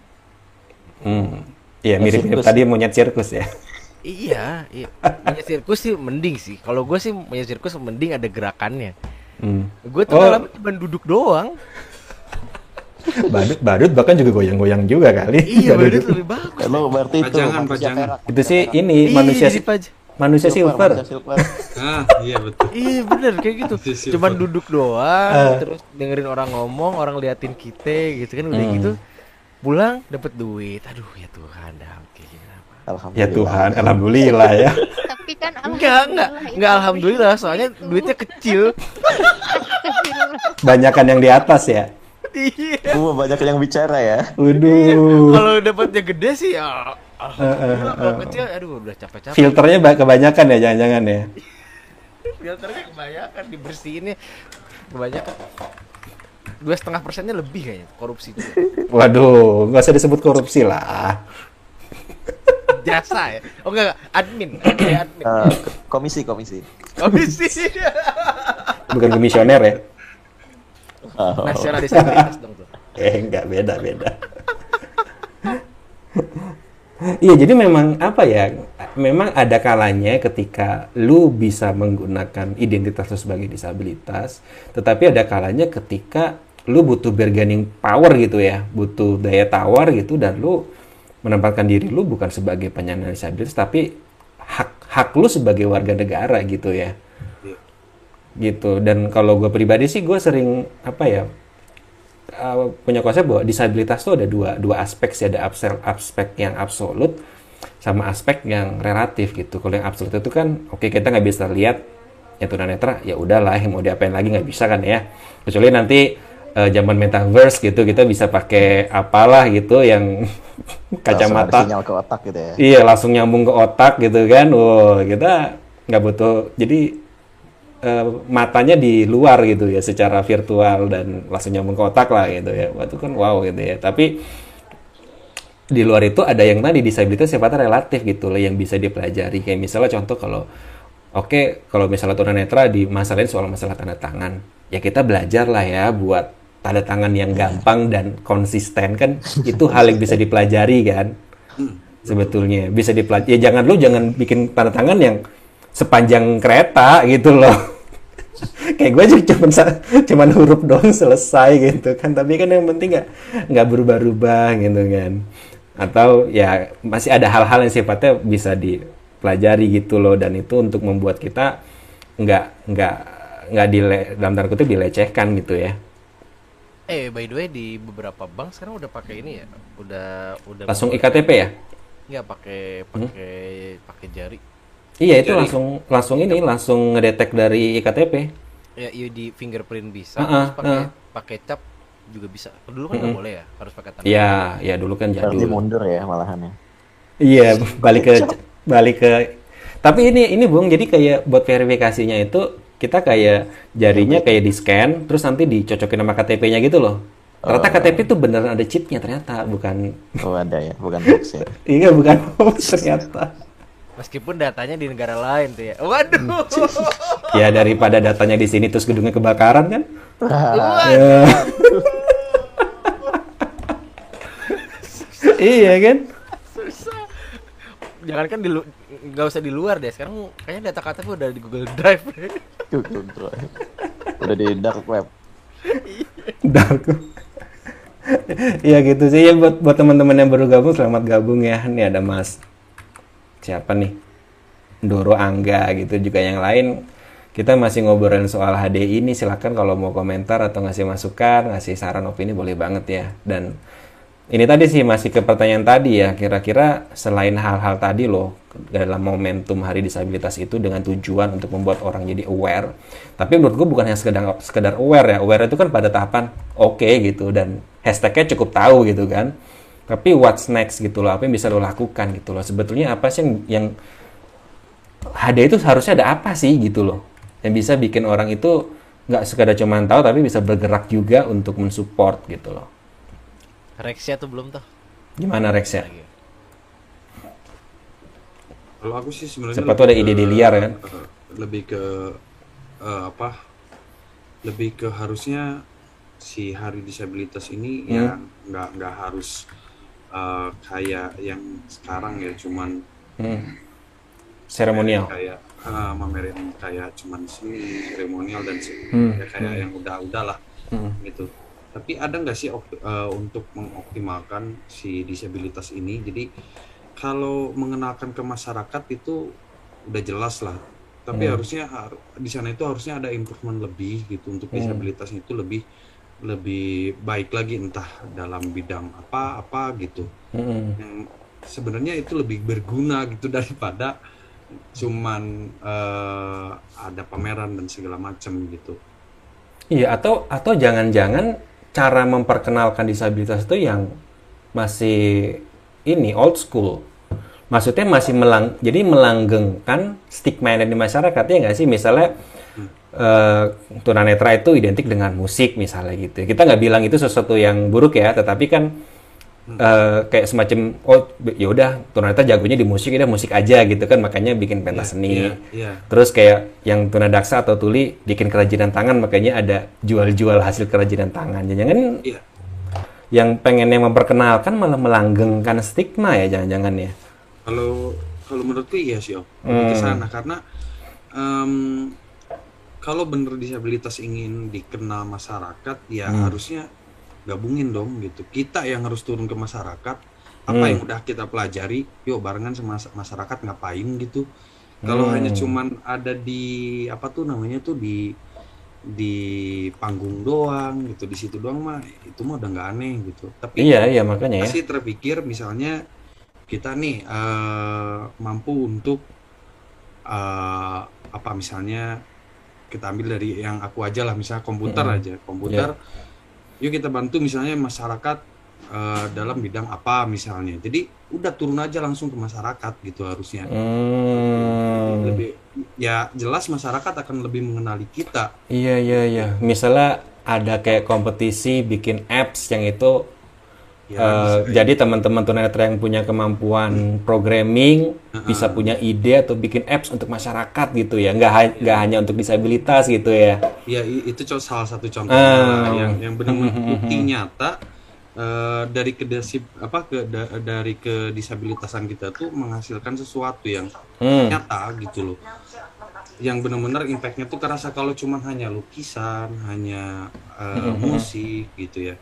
Hmm. Iya, mirip-mirip tadi monyet sirkus ya. Iya, iya. Punya sirkus sih mending sih. Kalau gue sih punya sirkus mending ada gerakannya. Hmm. Gue tuh Oh. ngalamin cuma duduk doang. Badut, badut bahkan juga goyang-goyang juga kali. Iya, badut lebih bagus. Lo berarti itu Pajangan, manusia pajangan. perak. Itu sih ini Iya, manusia jadi paj- manusia silver. manusia silver. Ah, iya betul. Iya bener kayak gitu. Cuman duduk doang, Eh. terus dengerin orang ngomong, orang liatin kita gitu kan udah Hmm. gitu. Pulang dapat duit. Aduh ya Tuhan dah. Ya Tuhan, alhamdulillah ya. tapi kan Enggak, enggak. alhamdulillah Enggak itu alhamdulillah soalnya duitnya kecil. Banyakan yang di atas ya. Iya. Uh, banyak yang bicara ya. Waduh. Kalau dapatnya gede sih ya alhamdulillah. Kalau kecil aduh udah capek-capek. Filternya ba- kebanyakan ya, jangan-jangan ya. Filternya kebanyakan dibersihinnya kebanyakan. Dua setengah persennya lebih kayaknya korupsi juga. Waduh, nggak usah disebut korupsi lah. Jasa ya? Oh enggak, enggak. admin. Admin, admin. Eh, komisi komisi. Komisi Bukan komisioner ya. Oh. nasional disabilitas dong tuh. Eh, enggak beda beda. Iya, jadi memang apa ya? Memang ada kalanya ketika lu bisa menggunakan identitas lu sebagai disabilitas, tetapi ada kalanya ketika lu butuh bargaining power gitu ya, butuh daya tawar gitu dan lu menempatkan diri lu bukan sebagai penyandang disabilitas tapi hak hak lu sebagai warga negara gitu ya. Gitu. Dan kalau gue pribadi sih gue sering apa ya? uh, punya konsep bahwa disabilitas itu ada dua dua aspek sih ada aspek aspek yang absolut sama aspek yang relatif gitu kalau yang absolut itu kan oke kita nggak bisa lihat ya tunanetra ya udahlah mau diapain lagi nggak bisa kan ya kecuali nanti uh, zaman metaverse gitu kita bisa pakai apalah gitu yang kacamata sinyal ke otak gitu ya. Iya langsung nyambung ke otak gitu kan. Wow, kita nggak butuh. Jadi eh, matanya di luar gitu ya secara virtual dan langsung nyambung ke otak lah gitu ya. Wah itu kan wow gitu ya. Tapi di luar itu ada yang tadi disabilitas sifatnya relatif gitu loh yang bisa dipelajari. Kayak misalnya contoh kalau oke kalau misalnya tunanetra di masalah ini soal masalah tanda tangan ya kita belajar lah ya buat tanda tangan yang gampang dan konsisten kan? Itu hal yang bisa dipelajari kan? Sebetulnya bisa dipelajari ya jangan lu jangan bikin tanda tangan yang sepanjang kereta gitu loh. Kayak gue juga cuman cuman huruf doang selesai gitu kan. Tapi kan yang penting nggak nggak berubah-ubah gitu kan. Atau ya masih ada hal-hal yang sifatnya bisa dipelajari gitu loh. Dan itu untuk membuat kita nggak nggak nggak dile dalam tanda kutip dilecehkan gitu ya Eh by the way di beberapa bank sekarang udah pakai ini ya, udah udah langsung iktp ya Nggak pakai pakai pakai jari. iya itu Jari. langsung langsung ini langsung ngedetek dari iktp Ya iya di fingerprint bisa, Ah, ah, terus pakai ah. pakai cap juga bisa. Dulu kan nggak Mm-mm. boleh ya, harus pakai tangan. Iya, ya dulu kan Berarti jadul. mundur ya malahan ya. Iya, balik ke balik ke tapi ini ini Bung, jadi kayak buat verifikasinya itu kita kayak jarinya kayak di scan terus nanti dicocokin sama KTP-nya gitu loh. Ternyata KTP itu beneran ada chipnya ternyata, bukan Oh ada ya, bukan hoax ya. iya bukan hoax ternyata. Meskipun datanya di negara lain tuh ya. Waduh. Ya daripada datanya di sini terus gedungnya kebakaran kan. Waduh. Ya. iya kan? Susah. Jangan kan di nggak usah di luar deh. Sekarang kayaknya data KTP udah di Google Drive. Google Drive. Udah di dark web. Dark. ya gitu sih ya buat buat teman-teman yang baru gabung selamat gabung ya. Ini ada Mas siapa nih? Doro Angga gitu juga yang lain. Kita masih ngobrolin soal HDI ini silakan kalau mau komentar atau ngasih masukan, ngasih saran opini boleh banget ya. Dan ini tadi sih masih ke pertanyaan tadi ya, kira-kira selain hal-hal tadi loh dalam momentum Hari Disabilitas itu dengan tujuan untuk membuat orang jadi aware. Tapi menurut gue bukan hanya sekedar sekedar aware ya. Aware itu kan pada tahapan oke gitu dan hashtagnya cukup tahu gitu kan. Tapi what's next gitu loh, apa yang bisa lo lakukan gitu loh. Sebetulnya apa sih yang, yang HD itu harusnya ada apa sih gitu loh yang bisa bikin orang itu nggak sekedar cuma tahu tapi bisa bergerak juga untuk mensupport gitu loh Rexia tuh belum tuh. gimana Rex ya Kalau aku sih sebenarnya Siapa ada lebih ide-ide ke- liar kan? eh, Lebih ke eh, apa? Lebih ke harusnya si hari disabilitas ini Hmm. ya nggak nggak harus eh, kayak yang sekarang ya cuman Hmm. seremonial kayak uh, mamerin kayak cuman seni seremonial dan se- Hmm, ya kayak hmm. yang udah-udah lah Hmm. gitu tapi ada nggak sih uh, untuk mengoptimalkan si disabilitas ini jadi kalau mengenalkan ke masyarakat itu udah jelas lah tapi Hmm. harusnya har- di sana itu harusnya ada improvement lebih gitu untuk Hmm. disabilitas itu lebih lebih baik lagi entah dalam bidang apa apa gitu Mm-mm. yang sebenarnya itu lebih berguna gitu daripada cuman eh, ada pameran dan segala macam gitu. iya atau atau jangan-jangan cara memperkenalkan disabilitas itu yang masih ini old school. Maksudnya masih melang jadi melanggengkan stigma yang ada di masyarakat ya nggak sih? Misalnya eh, tunanetra itu identik dengan musik misalnya gitu. Kita nggak bilang itu sesuatu yang buruk ya tetapi kan eh, kayak semacam oh ya udah tunanetra jagonya di musik udah musik aja gitu kan makanya bikin pentas seni iya, iya. terus kayak yang tunadaksa atau tuli bikin kerajinan tangan makanya ada jual-jual hasil kerajinan tangan jangan Iya. yang pengen yang memperkenalkan malah melanggengkan stigma ya jangan-jangan ya Kalau kalau menurutku iya sih om, ke Hmm. sana karena em, kalau bener disabilitas ingin dikenal masyarakat ya Hmm. harusnya gabungin dong gitu. Kita yang harus turun ke masyarakat. Apa Hmm. yang udah kita pelajari, yuk barengan sama mas- masyarakat ngapain gitu. Kalau Hmm. hanya cuman ada di apa tuh namanya tuh di di panggung doang gitu di situ doang mah itu mah udah nggak aneh gitu tapi iya iya makanya ya pasti terpikir misalnya kita nih eh, mampu untuk eh, apa misalnya kita ambil dari yang aku aja lah misalnya komputer Mm-mm. aja komputer yuk kita bantu misalnya masyarakat eh, dalam bidang apa misalnya jadi udah turun aja langsung ke masyarakat gitu harusnya Hmm. lebih ya jelas masyarakat akan lebih mengenali kita Iya iya iya. Misalnya ada kayak kompetisi bikin apps yang itu Ya, Eh, jadi teman-teman tunanetra yang punya kemampuan programming bisa punya ide atau bikin apps untuk masyarakat gitu ya, nggak ha- nggak hanya untuk disabilitas gitu ya. Ya i- itu co- salah satu contohnya Ah. lah, yang yang benar-benar bukti nyata eh, dari kedesib apa ke da- dari kedisabilitasan kita tuh menghasilkan sesuatu yang Hmm. nyata gitu loh. Yang benar-benar impactnya tuh kerasa kalau cuman hanya lukisan, hanya eh, musik gitu ya.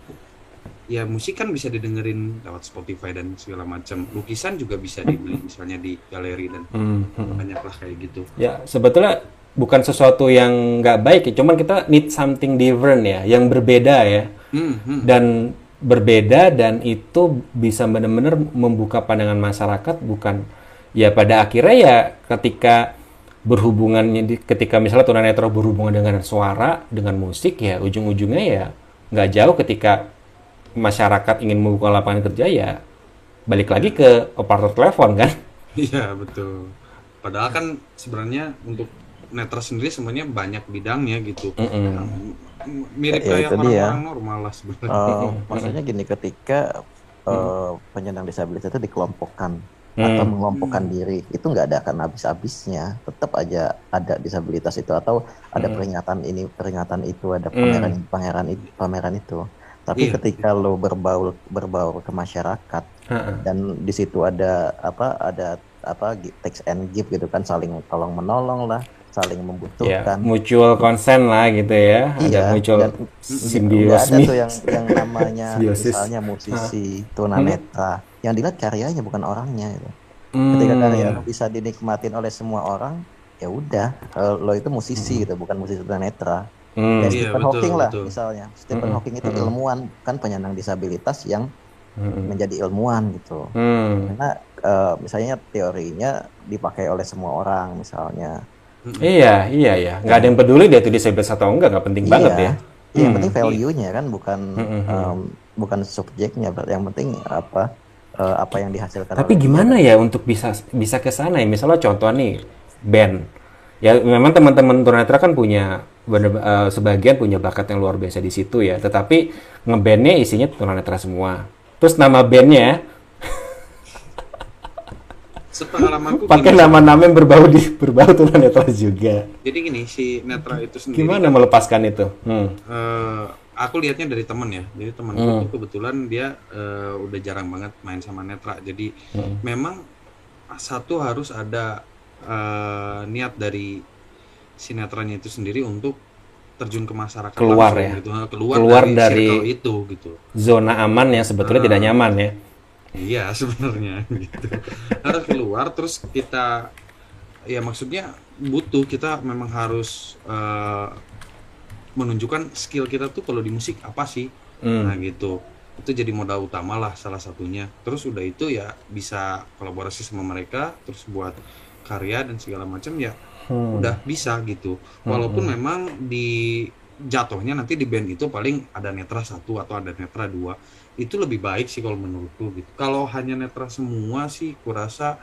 Ya musik kan bisa didengerin lewat Spotify dan segala macam. Lukisan juga bisa dibeli misalnya di galeri dan Hmm, hmm. banyak lah kayak gitu. Ya sebetulnya bukan sesuatu yang nggak baik ya, cuman kita need something different ya, yang berbeda ya. Hmm, hmm. dan berbeda dan itu bisa benar-benar membuka pandangan masyarakat bukan ya pada akhirnya ya ketika berhubungannya di- ketika misalnya tunanetra berhubungan dengan suara dengan musik ya ujung-ujungnya ya nggak jauh ketika masyarakat ingin membuka lapangan kerja ya balik lagi ke operator telepon kan Iya betul. Padahal kan sebenarnya untuk netra sendiri sebenarnya banyak bidangnya gitu. Mm-mm. M- Mirip Ya, kayak itu dia. orang-orang normal lah sebenarnya. Eh, maksudnya gini ketika eh, penyandang disabilitas itu dikelompokkan Hmm. atau mengelompokkan diri itu nggak ada akan habis-habisnya tetap aja ada disabilitas itu atau ada peringatan ini peringatan itu ada pameran pameran itu pameran itu tapi Iya. ketika lo berbaur berbaur ke masyarakat Ha-ha. dan di situ ada apa ada apa text and give gitu kan saling tolong menolong lah saling ya membutuhkan mutual consent lah gitu ya ada Iya, mutual dan nggak ada simbiosis tuh yang yang namanya Simbiosis. misalnya musisi tunanetra yang dilihat karyanya bukan orangnya gitu. Hmm. ketika karya bisa dinikmatin oleh semua orang ya udah lo itu musisi gitu bukan musisi tunanetra Hmm. Kayak Iya, Stephen betul, Hawking lah betul. misalnya Stephen Mm-mm. Hawking itu Mm-mm. ilmuwan kan penyandang disabilitas yang Mm-mm. menjadi ilmuwan gitu Hmm. karena eh, misalnya teorinya dipakai oleh semua orang misalnya Iya, iya, iya. Nggak ada yang peduli dia itu disabilitas atau enggak, nggak penting banget ya. Iya, yang Hmm. penting value-nya kan bukan Hmm, hmm, em, bukan subjeknya, yang penting apa eh, apa yang dihasilkan. Tapi oleh dia. gimana ya untuk bisa bisa ke sana ya? Misalnya contoh nih band. Ya memang teman-teman tunanetra kan punya bener, eh, sebagian punya bakat yang luar biasa di situ ya. Tetapi ngebandnya isinya tunanetra semua. Terus nama bandnya Sepengalamanku pakai nama-nama yang berbau di berbau tunanetra juga. Jadi gini si netra itu sendiri. Gimana melepaskan itu? Hmm. eh, aku lihatnya dari temen ya. Jadi temanku Hmm. kebetulan dia eh, udah jarang banget main sama netra. Jadi Hmm. memang satu harus ada eh, niat dari si netranya itu sendiri untuk terjun ke masyarakat Keluar langsung ya. gitu. Nah, keluar, Keluar dari, dari- itu gitu. Zona aman yang sebetulnya Ah. tidak nyaman ya. Iya sebenarnya gitu. Harus keluar terus kita ya maksudnya butuh kita memang harus eh, menunjukkan skill kita tuh kalau di musik apa sih. Hmm. Nah gitu. Itu jadi modal utama lah salah satunya. Terus udah itu ya bisa kolaborasi sama mereka terus buat karya dan segala macam ya Hmm. udah bisa gitu. Walaupun memang di jatuhnya nanti di band itu paling ada netra satu atau ada netra dua itu lebih baik sih kalau menurutku gitu. Kalau hanya netra semua sih kurasa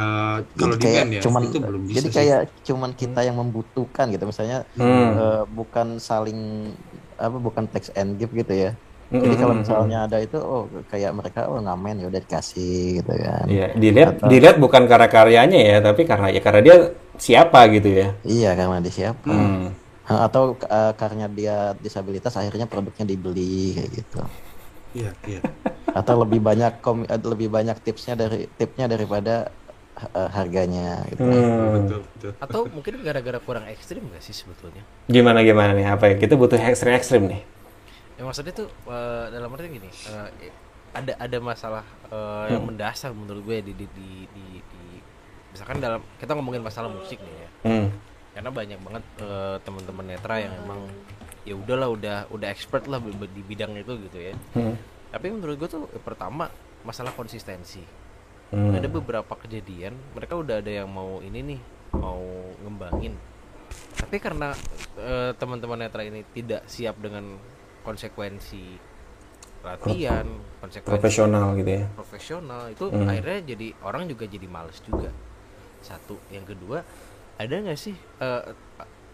eh, kalau di band ya cuman itu belum bisa jadi sih. kayak cuman kita yang membutuhkan gitu misalnya Hmm. eh, bukan saling apa bukan text and give gitu ya. Hmm, Jadi kalau misalnya ada itu oh kayak mereka oh ngamen ya udah dikasih gitu kan. Iya, dilihat Atau- dilihat bukan karena karyanya ya, tapi karena ya karena dia siapa gitu ya. Iya karena di siapa. Hmm. Ha, Atau eh, karena dia disabilitas akhirnya produknya dibeli kayak gitu. Iya, iya. Atau lebih banyak kom- eh, lebih banyak tipsnya dari tipnya daripada eh, harganya gitu. Hmm. Betul, betul. Atau mungkin gara-gara kurang ekstrim gak sih sebetulnya? Gimana gimana nih? Apa ya? Kita butuh ekstrim ekstrim nih. Ya maksudnya tuh eh, dalam arti gini, eh, ada ada masalah eh, yang mendasar menurut gue di di, di di di- misalkan dalam kita ngomongin masalah musik nih ya. Hmm. Karena banyak banget eh, teman-teman netra yang emang ya udahlah udah udah expert lah di bidang itu gitu ya. Hmm. Tapi menurut gue tuh eh, pertama masalah konsistensi. Hmm. Ada beberapa kejadian mereka udah ada yang mau ini nih mau ngembangin. Tapi karena eh, teman-teman netra ini tidak siap dengan konsekuensi latihan, konsekuensi Profesional gitu ya. profesional itu Hmm. akhirnya jadi orang juga jadi males juga. Satu, yang kedua ada nggak sih eh,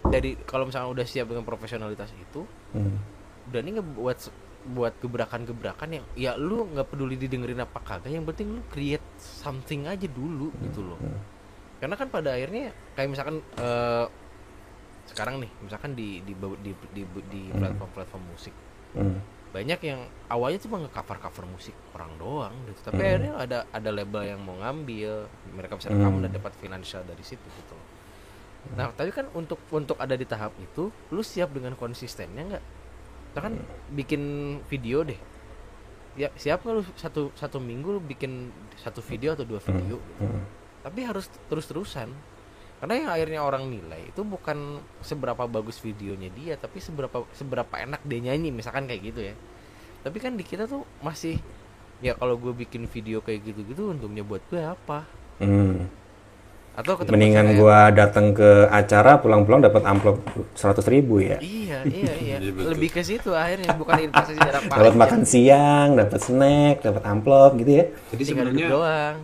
dari kalau misalnya udah siap dengan profesionalitas itu Hmm. udah nih ngebuat se- buat gebrakan-gebrakan yang ya lu nggak peduli didengerin apa kagak yang penting lu create something aja dulu gitu loh karena kan pada akhirnya kayak misalkan eh, sekarang nih misalkan di di di di, di platform-platform musik Hmm. banyak yang awalnya cuma nge-cover cover musik orang doang gitu tapi Hmm. akhirnya ada ada label yang mau ngambil mereka bisa rekaman Hmm. dan dapat finansial dari situ gitu loh nah tapi kan untuk untuk ada di tahap itu lu siap dengan konsistennya nggak kita kan bikin video deh ya siap nggak lu satu satu minggu lu bikin satu video atau dua video gitu. Hmm. tapi harus terus terusan karena yang akhirnya orang nilai itu bukan seberapa bagus videonya dia tapi seberapa seberapa enak dia nyanyi misalkan kayak gitu ya tapi kan di kita tuh masih ya kalau gue bikin video kayak gitu-gitu untungnya buat gue apa Hmm. Atau ketemu Mendingan gua datang ke acara pulang-pulang dapat amplop seratus ribu ya. iya iya iya Iya, lebih ke situ akhirnya bukan investasi jarak Dapat panjang makan siang, dapat snack, dapat amplop gitu ya. Jadi sebenarnya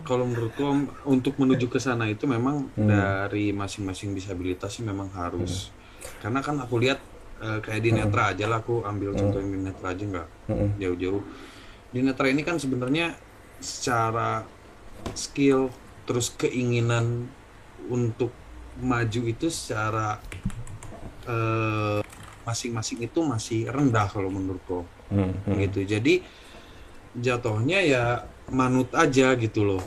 kalau menurutku untuk menuju ke sana itu memang Hmm. dari masing-masing disabilitas sih memang harus. Karena kan aku lihat eh, kayak di netra aja lah aku ambil contoh yang di netra aja nggak Hmm. jauh-jauh. Di netra ini kan sebenarnya secara skill terus keinginan untuk maju itu secara eh, masing-masing itu masih rendah kalau menurutku Hmm. hmm. gitu jadi jatuhnya ya manut aja gitu loh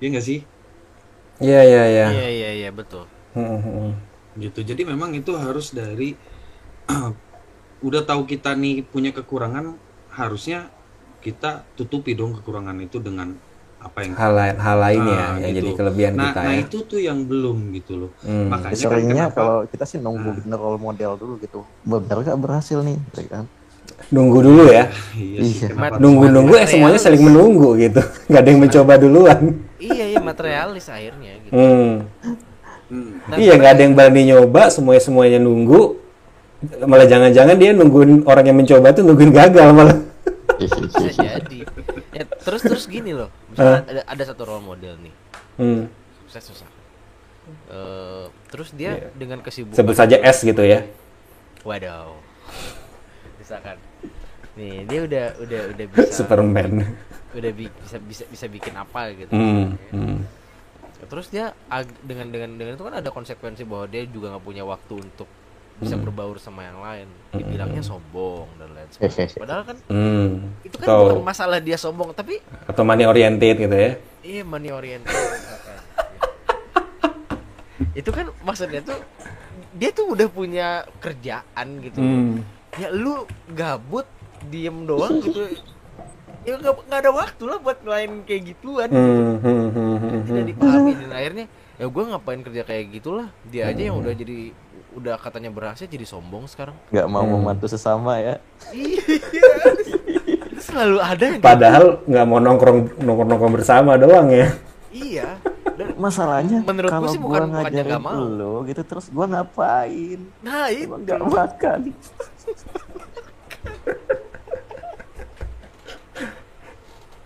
Iya nggak sih Iya iya iya. iya iya iya betul Hmm, hmm, gitu jadi memang itu harus dari udah tahu kita nih punya kekurangan harusnya kita tutupi dong kekurangan itu dengan apa yang Hal lain hal lain ya Ah, yang gitu. jadi kelebihan nah, kita nah ya. itu tuh yang belum gitu loh Hmm. makanya kan Seringnya kenapa- kalau kita sih nunggu Nah. bener role model dulu gitu. Bener gak berhasil nih, ya kan? Nunggu dulu ya. iya sih Iya. kenapa Nunggu-nunggu eh semuanya saling menunggu gitu. Nggak ada yang mencoba duluan. iya iya materialis akhirnya gitu Hmm. Hmm. Nah, iya nggak ada yang berani nyoba, semuanya semuanya nunggu. Malah jangan-jangan dia nungguin orang yang mencoba tuh nungguin gagal malah. bisa jadi ya, terus terus gini loh misalnya ada, ada satu role model nih Hmm. sukses susah Eh, terus dia dengan kesibukan Sebut saja S gitu ya. waduh misalkan nih dia udah udah udah bisa Superman. udah bi- bisa bisa bisa bikin apa gitu Hmm. hmm. terus dia dengan dengan dengan itu kan ada konsekuensi bahwa dia juga nggak punya waktu untuk bisa Hmm. berbaur sama yang lain dibilangnya sombong dan lain sebagainya padahal kan Hmm. itu kan Atau bukan masalah dia sombong tapi atau money oriented gitu ya. iya money oriented itu kan maksudnya tuh dia tuh udah punya kerjaan gitu Hmm. ya lu gabut diem doang gitu ya nggak ada waktu lah buat ngelain kayak gituan Hmm, hmm, hmm, hmm, tidak hmm. dipahami dan akhirnya ya gue ngapain kerja kayak gitulah dia aja yang udah jadi udah katanya berhasil jadi sombong sekarang Gak mau Hmm. membantu sesama ya. iya itu selalu ada yang Padahal nggak mau nongkrong nongkrong nongkrong bersama doang ya. gitu. iya dan Masalahnya Menurut gua kalau sih gua bukan- ngajarin nggak mau. lo gitu terus gua ngapain? nah itu Emang gak makan.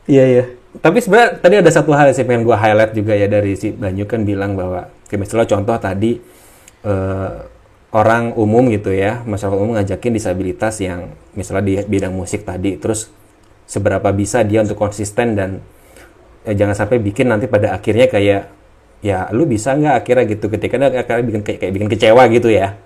Iya iya. Tapi sebenarnya tadi ada satu hal sih pengen gua highlight juga ya dari si Banyu kan bilang bahwa kayak misalnya contoh tadi eh, orang umum gitu ya masyarakat umum ngajakin disabilitas yang misalnya di bidang musik tadi terus seberapa bisa dia untuk konsisten dan eh, jangan sampai bikin nanti pada akhirnya kayak ya lu bisa nggak akhirnya? gitu. Ketika dia akhirnya bikin kayak, kayak bikin kecewa gitu ya.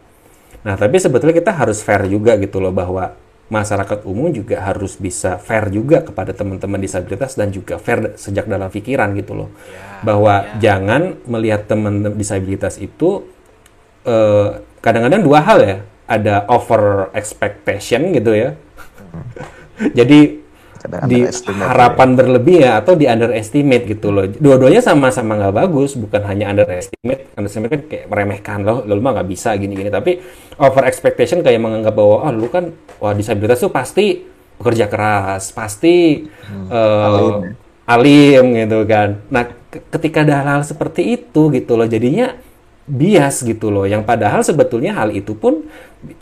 Nah, tapi sebetulnya kita harus fair juga gitu loh bahwa masyarakat umum juga harus bisa fair juga kepada teman-teman disabilitas dan juga fair sejak dalam pikiran gitu loh. bahwa jangan melihat teman disabilitas itu eh, kadang-kadang dua hal ya. Ada over expectation gitu ya. Jadi Kadang di underestimate harapan berlebih ya atau di underestimate gitu loh. Dua-duanya sama-sama nggak bagus, bukan hanya underestimate. Underestimate kan kayak meremehkan loh, lo mah nggak bisa gini-gini. Tapi over expectation kayak menganggap bahwa oh lu kan wah disabilitas tuh pasti bekerja keras, pasti eh, alim. gitu kan. Nah, ke- ketika ada hal-hal seperti itu gitu loh, jadinya bias gitu loh. Yang padahal sebetulnya hal itu pun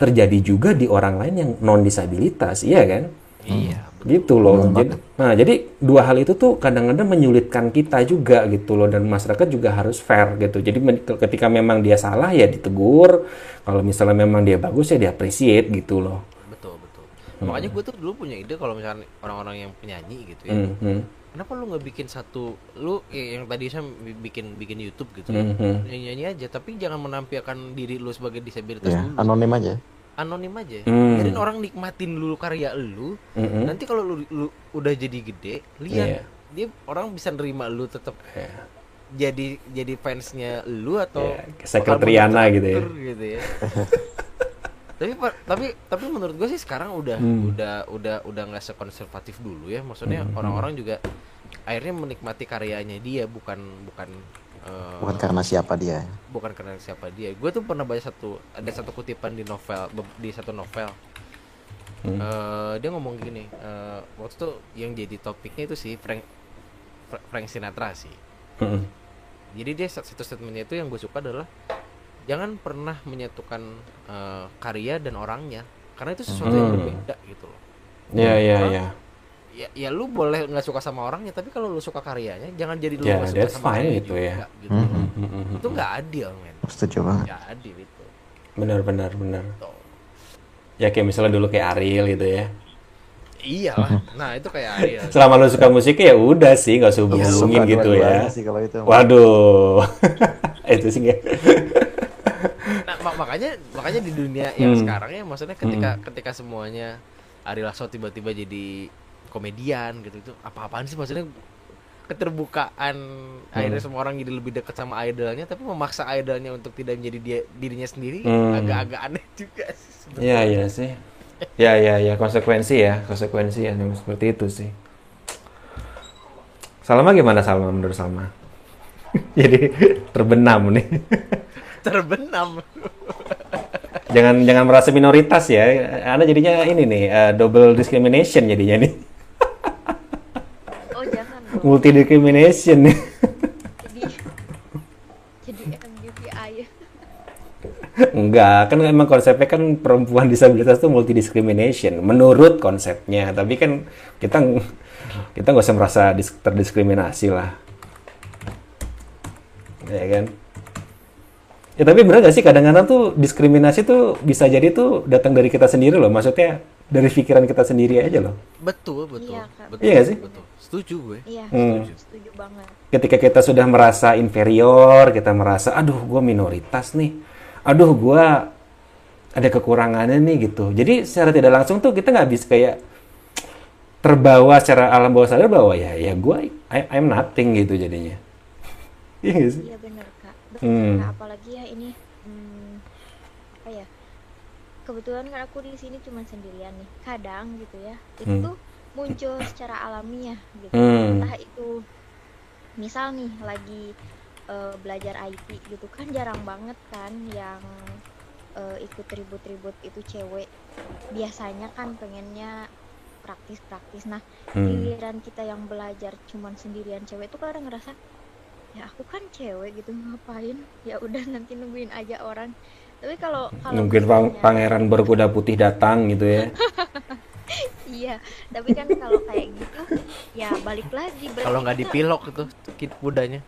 terjadi juga di orang lain yang non disabilitas, iya kan? iya gitu loh. Jadi, nah, jadi dua hal itu tuh kadang-kadang menyulitkan kita juga gitu loh dan masyarakat juga harus fair gitu. Jadi ketika memang dia salah ya ditegur, kalau misalnya memang dia bagus ya diapresiate gitu loh. betul betul makanya gue tuh dulu punya ide kalau misalnya orang-orang yang penyanyi gitu ya Hmm, hmm. Kenapa lu nggak bikin satu lu ya, yang tadi saya bikin bikin YouTube gitu ya Hmm, hmm. nyanyi nyanyi aja tapi jangan menampilkan diri lu sebagai disabilitas Ya, dulu anonim aja. anonim aja Hmm. biarin orang nikmatin dulu karya lu Hmm. nanti kalau lu, lu udah jadi gede lihat Iya. dia orang bisa nerima lu tetap Iya. jadi jadi fansnya lu atau bakal sekretariana gitu ya. gitu ya. tapi tapi tapi menurut gue sih sekarang udah Hmm. udah udah udah nggak sekonservatif dulu ya maksudnya orang-orang juga akhirnya menikmati karyanya dia bukan bukan eh, Bukan karena siapa dia. bukan karena siapa dia gue tuh pernah baca satu ada satu kutipan di novel di satu novel Hmm. Eh, dia ngomong gini eh, waktu itu yang jadi topiknya itu sih Frank Fra- Frank Sinatra sih Hmm. jadi dia satu statementnya itu yang gue suka adalah jangan pernah menyatukan eh, karya dan orangnya karena itu sesuatu yang Hmm. berbeda gitu loh Iya, iya, Orang- iya. ya ya lu boleh nggak suka sama orangnya tapi kalau lu suka karyanya jangan jadi lu Ya, nggak suka that's sama fine karyanya gitu juga, ya. gitu. Hmm, hmm. itu nggak adil men Setuju banget. nggak adil itu Benar, benar, benar. Tuh. Ya kayak misalnya dulu kayak Ariel gitu ya. iya lah nah itu kayak Ariel Selama lu suka musik ya udah sih, nggak usah Iya, hubungin suka gitu ya. sih kalau itu. Waduh, itu sih nggak. nah mak- makanya makanya di dunia yang Hmm. sekarang ya maksudnya ketika ketika semuanya Ari Lasso tiba-tiba jadi komedian gitu itu apa-apaan sih maksudnya keterbukaan akhirnya semua orang jadi lebih dekat sama idolnya tapi memaksa idolnya untuk tidak menjadi dia dirinya sendiri Hmm. agak-agak aneh juga sih. Iya, iya sih. Ya, ya, ya konsekuensi ya, konsekuensi ya memang seperti itu sih. Salma gimana Salma menurut Salma? Jadi terbenam nih. terbenam jangan jangan merasa minoritas ya. Anda jadinya ini nih uh, double discrimination jadinya nih. oh jangan dong Multi discrimination nih. jadi jadi MBTI Enggak, kan emang konsepnya kan perempuan disabilitas itu multi discrimination menurut konsepnya. Tapi kan kita kita nggak usah merasa dis- terdiskriminasi lah. Ya kan? Ya tapi bener gak sih kadang-kadang tuh diskriminasi tuh bisa jadi tuh datang dari kita sendiri loh. Maksudnya dari pikiran kita sendiri aja loh. betul betul Iya, Kak. betul Iya sih? betul setuju gue iya Hmm. setuju, setuju banget Ketika kita sudah merasa inferior, kita merasa aduh gue minoritas nih. Aduh gue ada kekurangannya nih gitu. Jadi secara tidak langsung tuh kita nggak bisa kayak terbawa secara alam bawah sadar bahwa ya ya gue I, I'm nothing gitu jadinya. Iya nggak sih? iya Hmm. Kak. apalagi ya ini hmm, apa ya kebetulan kan aku di sini cuma sendirian nih kadang gitu ya itu Hmm. tuh muncul secara alamiah gitu Hmm. entah itu misal nih lagi eh, belajar IT gitu kan jarang banget kan yang eh, ikut ribut-ribut itu cewek biasanya kan pengennya praktis-praktis nah Hmm. giliran kita yang belajar cuman sendirian cewek tuh kadang ngerasa ya aku kan cewek gitu ngapain ya udah nanti nungguin aja orang tapi kalau kalau Mungkin pang- misalnya- pangeran berkuda putih datang gitu ya. iya tapi kan kalau kayak gitu ya balik lagi berarti kalau nggak dipilok itu kit kudanya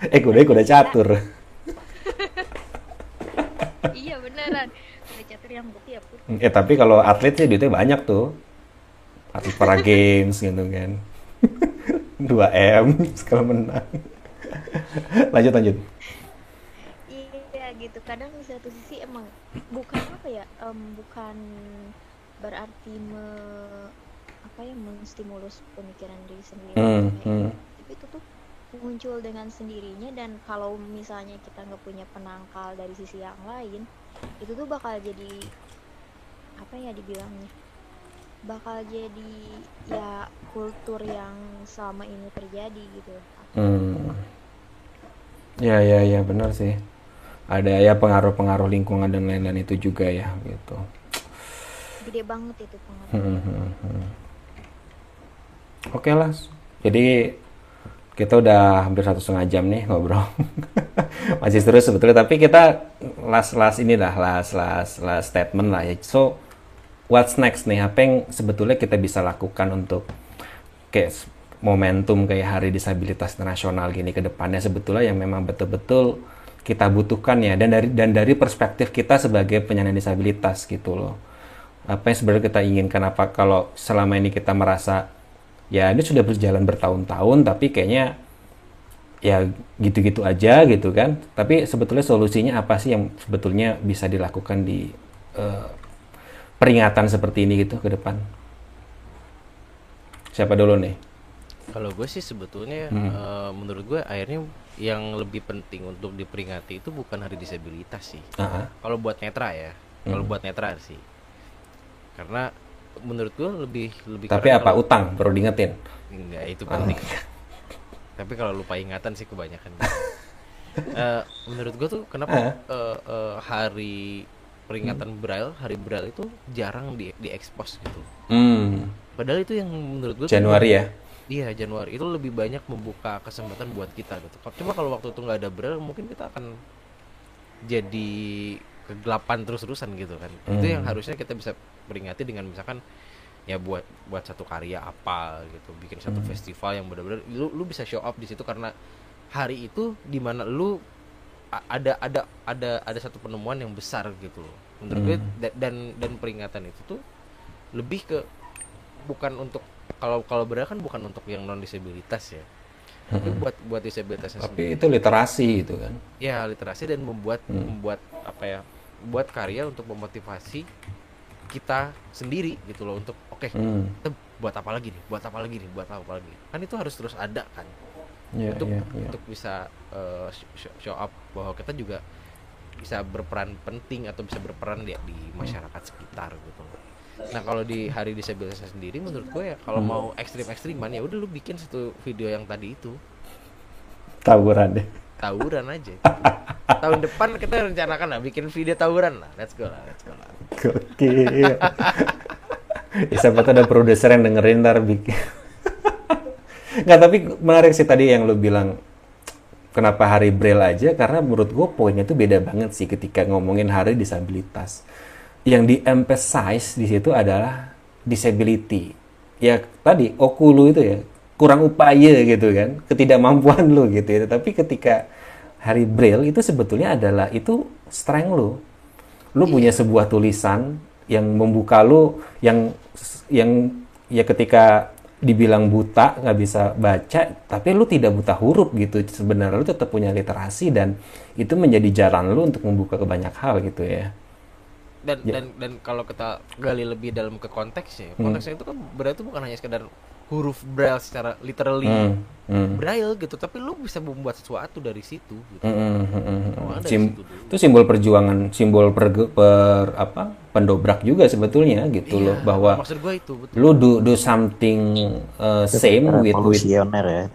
eh kuda kuda catur. iya beneran udah catur yang putih ya putih Eh tapi kalau atlet sih duitnya banyak tuh. Atlet para games gitu kan. 2 M sekali menang. lanjut lanjut. iya gitu kadang di satu sisi emang bukan apa ya em, bukan berarti me apa ya menstimulus pemikiran diri sendiri Hmm, kayak hmm. tapi itu tuh muncul dengan sendirinya dan kalau misalnya kita nggak punya penangkal dari sisi yang lain itu tuh bakal jadi apa ya dibilangnya bakal jadi ya kultur yang selama ini terjadi gitu Hmm. Ya ya ya benar sih. Ada ya pengaruh-pengaruh lingkungan dan lain-lain itu juga ya gitu. gede banget itu pengaruh Hmm, hmm, hmm. Oke lah. Jadi kita udah hampir satu setengah jam nih ngobrol. Masih terus sebetulnya, tapi kita last last ini lah, last last last statement lah ya. So what's next nih? Apa yang sebetulnya kita bisa lakukan untuk kayak momentum kayak Hari Disabilitas Nasional gini ke depannya sebetulnya yang memang betul-betul kita butuhkan ya dan dari dan dari perspektif kita sebagai penyandang disabilitas gitu loh. apa yang sebenarnya kita inginkan apa kalau selama ini kita merasa ya ini sudah berjalan bertahun-tahun tapi kayaknya ya gitu-gitu aja gitu kan tapi sebetulnya solusinya apa sih yang sebetulnya bisa dilakukan di uh, peringatan seperti ini gitu ke depan siapa dulu nih kalau gue sih sebetulnya hmm. uh, menurut gue akhirnya yang lebih penting untuk diperingati itu bukan hari disabilitas sih uh -huh. kalau buat netra ya hmm. kalau buat netra sih karena menurut gue lebih lebih tapi apa kalau, utang perlu diingetin enggak itu penting uh. tapi kalau lupa ingatan sih kebanyakan uh, menurut gue tuh kenapa uh. Uh, uh, hari peringatan hmm. braille hari braille itu jarang di diekspos gitu hmm. padahal itu yang menurut gue Januari ya iya Januari itu lebih banyak membuka kesempatan buat kita gitu cuma kalau waktu itu nggak ada braille mungkin kita akan jadi kegelapan terus-terusan gitu kan hmm. itu yang harusnya kita bisa peringati dengan misalkan ya buat buat satu karya apa gitu bikin satu hmm. festival yang benar-benar lu lu bisa show up di situ karena hari itu di mana lu ada ada ada ada satu penemuan yang besar gitu loh menurut hmm. gue dan dan peringatan itu tuh lebih ke bukan untuk kalau kalau benar kan bukan untuk yang non disabilitas ya tapi hmm. buat buat disabilitas tapi sendiri. itu literasi itu kan ya literasi dan membuat hmm. membuat apa ya buat karya untuk memotivasi kita sendiri gitu loh untuk oke okay, hmm. kita buat apa lagi nih buat apa lagi nih buat apa lagi kan itu harus terus ada kan yeah, untuk yeah, yeah. untuk bisa uh, show up bahwa kita juga bisa berperan penting atau bisa berperan di, di masyarakat sekitar gitu Nah kalau di hari disabilitas sendiri menurut gue ya kalau hmm. mau ekstrim ekstriman ya udah lu bikin satu video yang tadi itu. Tawuran deh. Tawuran aja. tahun depan kita rencanakan lah bikin video tawuran lah let's go lah let's go lah oke ya, siapa tahu ada produser yang dengerin ntar bikin nggak tapi menarik sih tadi yang lo bilang kenapa hari braille aja karena menurut gue poinnya tuh beda banget sih ketika ngomongin hari disabilitas yang di emphasize di situ adalah disability ya tadi okulu itu ya kurang upaya gitu kan ketidakmampuan lo gitu ya tapi ketika hari braille itu sebetulnya adalah itu strength. Lu iya. punya sebuah tulisan yang membuka lu yang yang ya ketika dibilang buta nggak bisa baca tapi lu tidak buta huruf gitu sebenarnya lu tetap punya literasi dan itu menjadi jalan lu untuk membuka ke banyak hal gitu ya dan ya. dan dan kalau kita gali lebih dalam ke konteksnya hmm. konteksnya hmm. itu kan berarti bukan hanya sekedar huruf braille secara literally hmm. Hmm. braille gitu tapi lu bisa membuat sesuatu dari situ gitu. hmm. Hmm. hmm, hmm. Oh, Sim itu simbol perjuangan simbol per, per apa pendobrak juga sebetulnya gitu iya, loh bahwa maksud gua itu betul. lu do do something uh, same with with ya.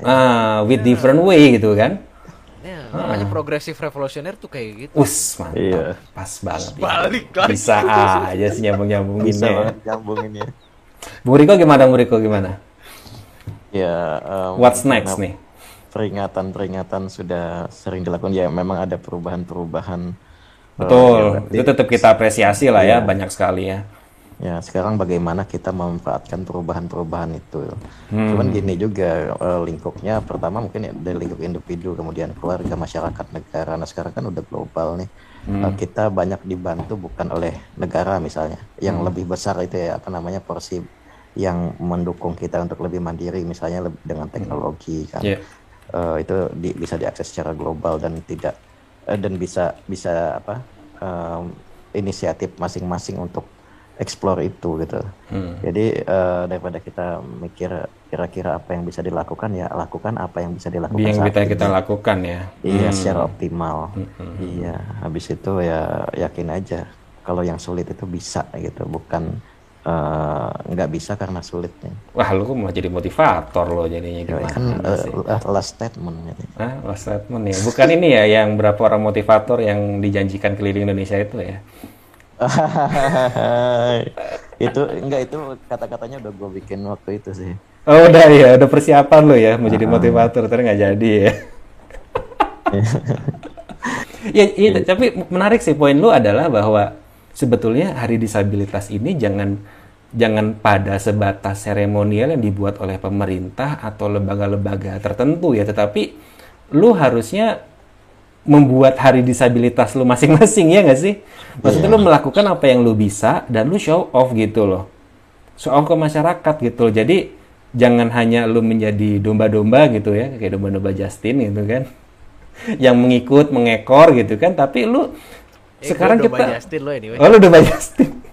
ah with yeah. different way gitu kan Ya, ah. makanya progresif revolusioner tuh kayak gitu. Us, mantap. Iya. Pas banget. Balik ya. Bisa aja sih nyambung-nyambungin Bisa ya. nyambungin ya. Bung Riko gimana, Bung Riko gimana? Ya. Um, What's next nih? Peringatan-peringatan sudah sering dilakukan. Ya, memang ada perubahan-perubahan. Betul. Uh, itu tetap kita apresiasi lah ya, ya banyak sekali ya. Ya, sekarang bagaimana kita memanfaatkan perubahan-perubahan itu. Hmm. Cuman gini juga uh, lingkupnya pertama mungkin ya dari lingkup individu, kemudian keluarga, masyarakat, negara. Nah, sekarang kan udah global nih. Hmm. Uh, kita banyak dibantu bukan oleh negara misalnya. Yang hmm. lebih besar itu ya apa namanya porsi yang mendukung kita untuk lebih mandiri misalnya lebih dengan hmm. teknologi kan yeah. uh, itu di, bisa diakses secara global dan tidak uh, dan bisa bisa apa um, inisiatif masing-masing untuk explore itu gitu hmm. jadi uh, daripada kita mikir kira-kira apa yang bisa dilakukan ya lakukan apa yang bisa dilakukan yang kita kita lakukan ya iya hmm. secara optimal hmm. iya habis itu ya yakin aja kalau yang sulit itu bisa gitu bukan Eh, nggak uh, bisa karena sulit ya. Wah lu kok mau jadi motivator lo jadinya gimana? Kan uh, last statement gitu. Ah, last statement ya. Bukan ini ya yang berapa orang motivator yang dijanjikan keliling Indonesia itu ya? itu enggak itu kata-katanya udah gue bikin waktu itu sih. Oh udah ya, udah persiapan lo ya mau jadi motivator, tapi nggak jadi ya. ya, iya, tapi menarik sih poin lu adalah bahwa sebetulnya hari disabilitas ini jangan jangan pada sebatas seremonial yang dibuat oleh pemerintah atau lembaga-lembaga tertentu ya, tetapi lu harusnya membuat hari disabilitas lu masing-masing ya nggak sih? Maksudnya lu melakukan apa yang lu bisa dan lu show off gitu loh. Show off ke masyarakat gitu. loh. Jadi jangan hanya lu menjadi domba-domba gitu ya, kayak domba-domba Justin gitu kan. yang mengikut, mengekor gitu kan, tapi lu Eh, sekarang domba kita Justin lo anyway. Oh, lu domba Justin.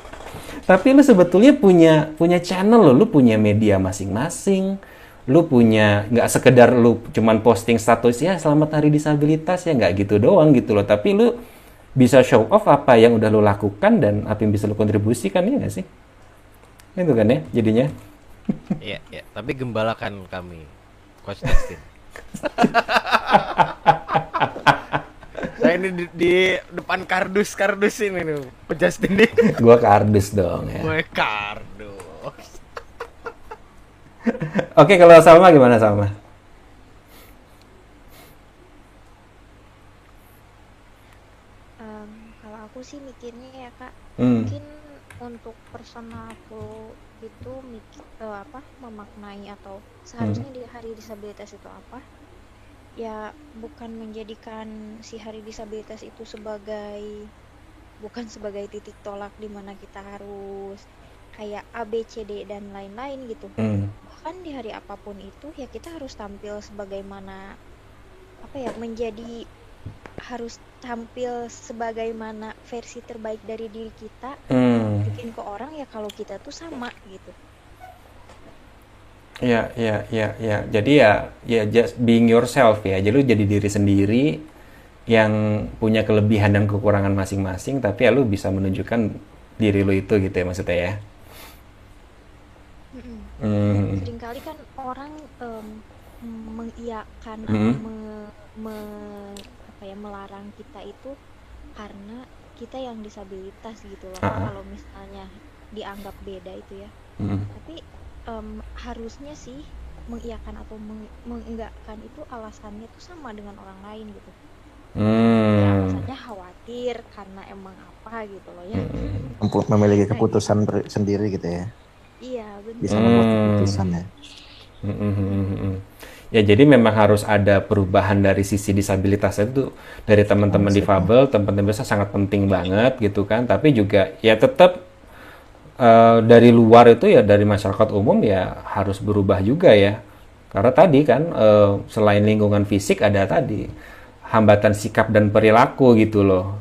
tapi lu sebetulnya punya punya channel lo, lu punya media masing-masing. Lu punya nggak sekedar lu cuman posting status ya selamat hari disabilitas ya nggak gitu doang gitu loh, tapi lu bisa show off apa yang udah lu lakukan dan apa yang bisa lu kontribusikan ya nggak sih? Itu kan ya jadinya. Iya, iya. Tapi gembalakan kami, Coach Justin. Saya ini di, di depan kardus kardus ini nih, Justin nih. Gua kardus dong ya. Gue kardus. Oke, kalau Salma gimana Salma? Em, kalau aku sih mikirnya ya kak Hmm. mungkin untuk personal aku itu mikir eh, apa memaknai atau seharusnya di hari disabilitas itu apa ya bukan menjadikan si hari disabilitas itu sebagai bukan sebagai titik tolak di mana kita harus kayak A B C D dan lain-lain gitu Hmm. bahkan di hari apa pun itu ya kita harus tampil sebagaimana apa ya menjadi harus tampil sebagaimana versi terbaik dari diri kita Hmm. bikin ke orang ya kalau kita tuh sama gitu Ya, ya, ya, ya. Jadi ya, ya just being yourself ya. Jadi lu jadi diri sendiri yang punya kelebihan dan kekurangan masing-masing, tapi ya lu bisa menunjukkan diri lu itu gitu ya maksudnya ya. Hmm. sering kali kan orang em, mengiyakan atau Mm. me- me- apa ya melarang kita itu karena kita yang disabilitas gitu loh Ah. kalau misalnya dianggap beda itu ya Hmm. tapi em, harusnya sih mengiyakan atau meng- mengenggakkan itu alasannya tuh sama dengan orang lain gitu ya Hmm. alasannya khawatir karena emang apa gitu loh ya Hmm. Memiliki keputusan ber- sendiri gitu ya iya benar bisa membuat Hmm. keputusan ya Hmm, hmm, hmm, hmm. Ya jadi memang harus ada perubahan dari sisi disabilitas itu dari teman-teman difabel, teman-teman bisa sangat penting banget gitu kan. Tapi juga ya tetap eh, dari luar itu ya dari masyarakat umum ya harus berubah juga ya. Karena tadi kan eh, selain lingkungan fisik ada tadi hambatan sikap dan perilaku gitu loh.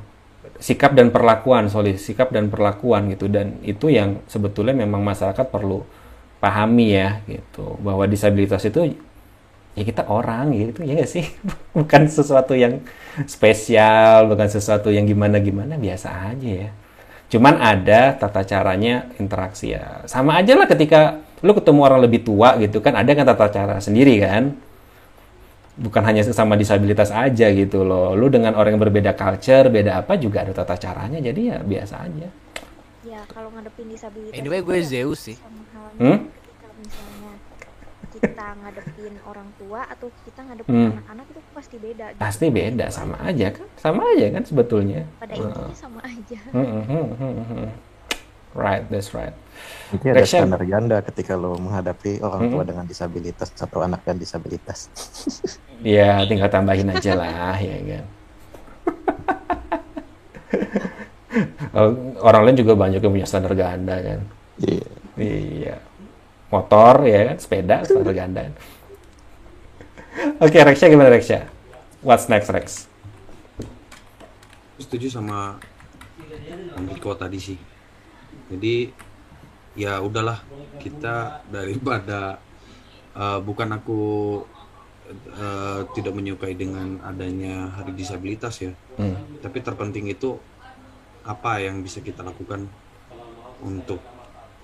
Sikap dan perlakuan, sorry, sikap dan perlakuan gitu dan itu yang sebetulnya memang masyarakat perlu pahami ya gitu bahwa disabilitas itu ya kita orang gitu ya sih bukan sesuatu yang spesial bukan sesuatu yang gimana gimana biasa aja ya cuman ada tata caranya interaksi ya. Sama aja lah ketika lu ketemu orang lebih tua gitu kan ada kan tata cara sendiri kan? Bukan hanya sesama disabilitas aja gitu loh. Lu dengan orang yang berbeda culture beda apa juga ada tata caranya jadi ya biasa aja. Ya kalau ngadepin disabilitas Anyway, gue ya Zeus sih. sama halnya. Hmm? Kita ngadepin orang tua atau kita ngadepin Hmm. anak-anak itu pasti beda gitu. pasti beda sama aja kan sama aja kan sebetulnya pada intinya sama aja Hmm, hmm, hmm, hmm, hmm. right that's right Nanti ada standar ganda ketika lo menghadapi orang tua Mm-mm. dengan disabilitas atau anak dan disabilitas. Ya, tinggal tambahin aja lah, ya kan. Oh, Orang lain juga banyak yang punya standar ganda kan. Iya. Iya. Motor ya kan, sepeda standar ganda. Oke, Rexya gimana Rexya? What's next Rex? Setuju sama Om Riko tadi sih. Jadi ya udahlah kita daripada eh, bukan aku eh, tidak menyukai dengan adanya hari disabilitas ya. Hmm. Tapi terpenting itu apa yang bisa kita lakukan untuk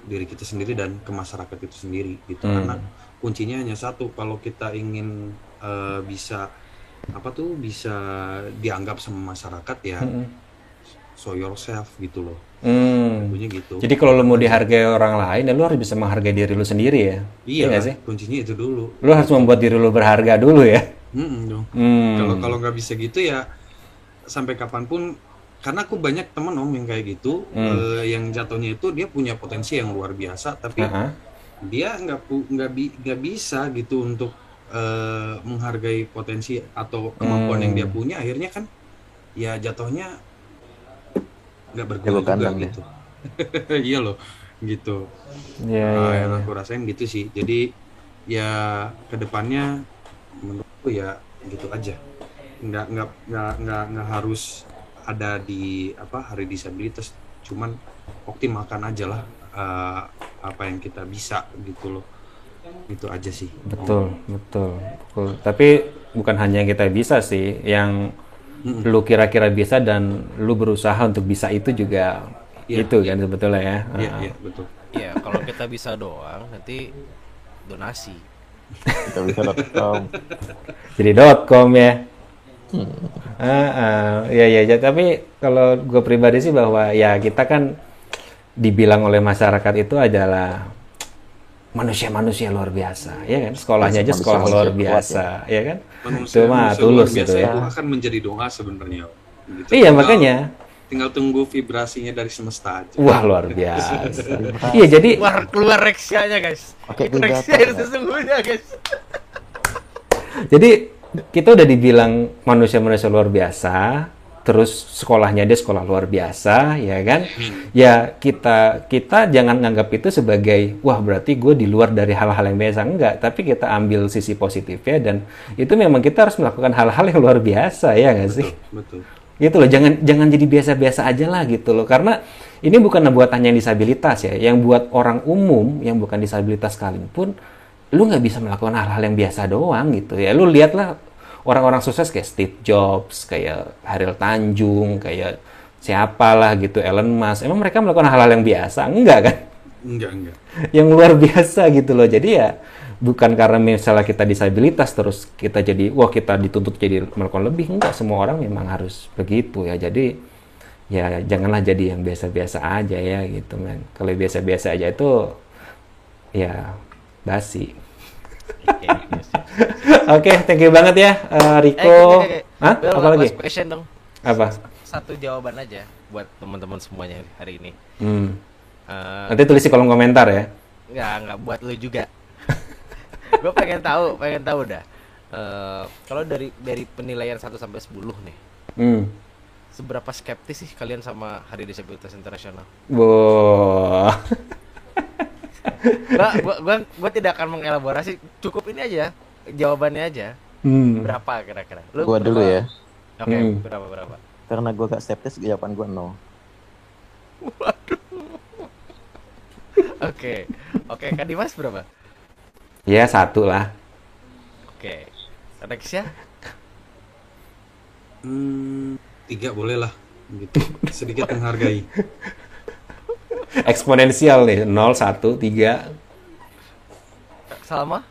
diri kita sendiri dan ke masyarakat itu sendiri gitu. Hmm. Karena kuncinya hanya satu kalau kita ingin eh, bisa apa tuh bisa dianggap sama masyarakat ya Hmm. show yourself gitu loh Hmm. Tentunya gitu Jadi kalau lu mau dihargai orang lain, ya lu harus bisa menghargai diri lu sendiri ya. iya nggak sih? kuncinya itu dulu Lu harus membuat diri lu berharga dulu ya. Hmm. kalau kalau nggak bisa gitu ya sampai kapan pun karena aku banyak teman om yang kayak gitu Hmm. eh, yang jatuhnya itu dia punya potensi yang luar biasa tapi Aha. dia nggak nggak bi- bisa gitu untuk eh, menghargai potensi atau kemampuan yang Hmm. dia punya akhirnya kan ya jatuhnya nggak berguna juga dia. gitu iya loh gitu Iya, Nah, iya, yang iya. aku rasain gitu sih jadi ya ke depannya menurutku ya gitu aja nggak nggak nggak nggak nggak harus ada di apa hari disabilitas cuman optimalkan aja lah eh, apa yang kita bisa gitu loh itu aja sih Betul, betul, betul. Tapi bukan hanya yang kita bisa sih, yang lu kira-kira bisa dan lu berusaha untuk bisa itu juga Iya, itu kan sebetulnya ya. iya Ah. iya betul ya kalau kita bisa doang nanti donasi Kita bisa com. Jadi .com ya. Ah, ah, ya ya ya. Tapi kalau gue pribadi sih bahwa ya kita kan dibilang oleh masyarakat itu adalah manusia-manusia luar biasa, ya kan? Sekolahnya aja sekolah Manusia-manusia luar kuat, biasa, ya kan? manusia, Itu mah manusia tulus luar gitu biasa ya. itu akan menjadi doa sebenarnya gitu. Iya Tinggal- makanya. tinggal tunggu vibrasinya dari semesta aja Wah luar biasa. iya jadi keluar keluar reksianya guys Itu reksia sesungguhnya guys jadi kita udah dibilang manusia-manusia luar biasa, terus sekolahnya dia sekolah luar biasa, ya kan? Ya kita kita jangan nganggap itu sebagai wah berarti gue di luar dari hal-hal yang biasa enggak, tapi kita ambil sisi positifnya dan itu memang kita harus melakukan hal-hal yang luar biasa ya nggak sih? betul gitu loh jangan jangan jadi biasa-biasa aja lah gitu loh karena ini bukan buat hanya yang disabilitas ya yang buat orang umum yang bukan disabilitas sekalipun lu nggak bisa melakukan hal-hal yang biasa doang gitu ya lu lihatlah orang-orang sukses kayak Steve Jobs kayak Harold Tanjung kayak siapalah gitu Elon Musk emang mereka melakukan hal-hal yang biasa enggak kan enggak enggak yang luar biasa gitu loh. Jadi ya bukan karena misalnya kita disabilitas terus kita jadi wah kita dituntut jadi melakukan lebih enggak semua orang memang harus begitu ya. Jadi ya janganlah jadi yang biasa-biasa aja ya gitu men. Kalau biasa-biasa aja itu ya basi. Oke, thank you banget ya eh, Riko. Hah? Well, Apa lagi? question dong Apa? satu jawaban aja buat teman-teman semuanya hari ini Hmm. Eh, Nanti tulis di kolom komentar ya. nggak nggak buat lu juga gue pengen tahu pengen tahu dah Eh, kalau dari dari penilaian 1 sampai 10 nih Hmm. seberapa skeptis sih kalian sama Hari Disabilitas Internasional Wah. gua, gua, gua, gua tidak akan mengelaborasi cukup ini aja jawabannya aja Hmm. berapa kira-kira Lu Gua dulu berapa? ya. oke Hmm. berapa berapa Karena gue gak skeptis, jawaban gue no. oke oke kan Dimas berapa Ya satu lah. oke Alexia hmm, tiga boleh lah gitu sedikit menghargai Eksponensial nih 0 1 3 Salma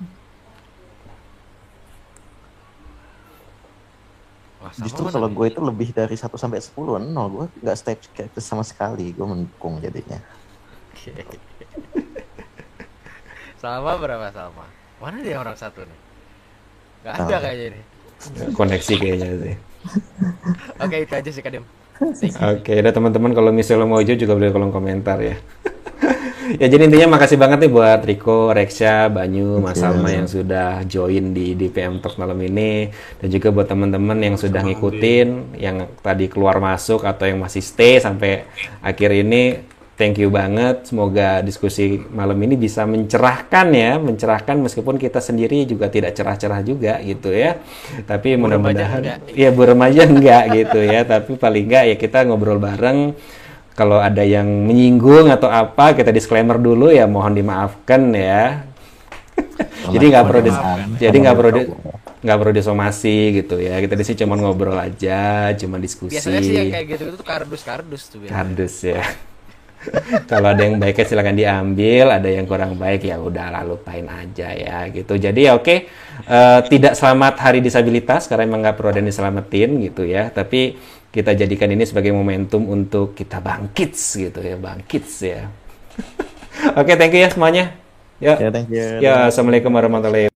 Wah, Justru kalau gue itu lebih dari 1 sampai 10, nol. Gue gak skeptis sama sekali. Gue mendukung jadinya. Oke. Salma berapa Salma? Mana dia orang satu nih? Gak ada Tahu. kayaknya nih. koneksi kayaknya sih. Oke itu aja sih Kadem. Oke, udah teman-teman kalau misalnya mau hijau juga boleh kolom komentar ya. ya jadi intinya makasih banget nih buat Riko, Reksha, Banyu, Mas Salma yang sudah join di DPM Talk malam ini dan juga buat teman-teman yang sudah ngikutin, yang tadi keluar masuk atau yang masih stay sampai akhir ini. Thank you banget. Semoga diskusi malam ini bisa mencerahkan ya, mencerahkan meskipun kita sendiri juga tidak cerah-cerah juga gitu ya. Tapi mudah-mudahan enggak. Iya bu remaja enggak gitu ya, tapi paling enggak ya kita ngobrol bareng. Kalau ada yang menyinggung atau apa, kita disclaimer dulu ya, mohon dimaafkan ya. jadi nggak perlu jadi nggak perlu nggak perlu disomasi gitu ya. Kita di sini cuma ngobrol aja, cuma diskusi. Biasanya sih yang kayak gitu itu tuh kardus-kardus tuh biasanya. Kardus ya. Kalau ada yang baiknya silakan diambil, ada yang kurang baik ya udah lalu lupain aja ya gitu. Jadi ya oke, Eh, tidak selamat Hari Disabilitas karena emang nggak perlu ada yang diselamatin gitu ya. Tapi kita jadikan ini sebagai momentum untuk kita bangkit gitu ya, bangkit ya. oke, thank you ya semuanya. Ya, Ya, thank you. ya, assalamualaikum warahmatullahi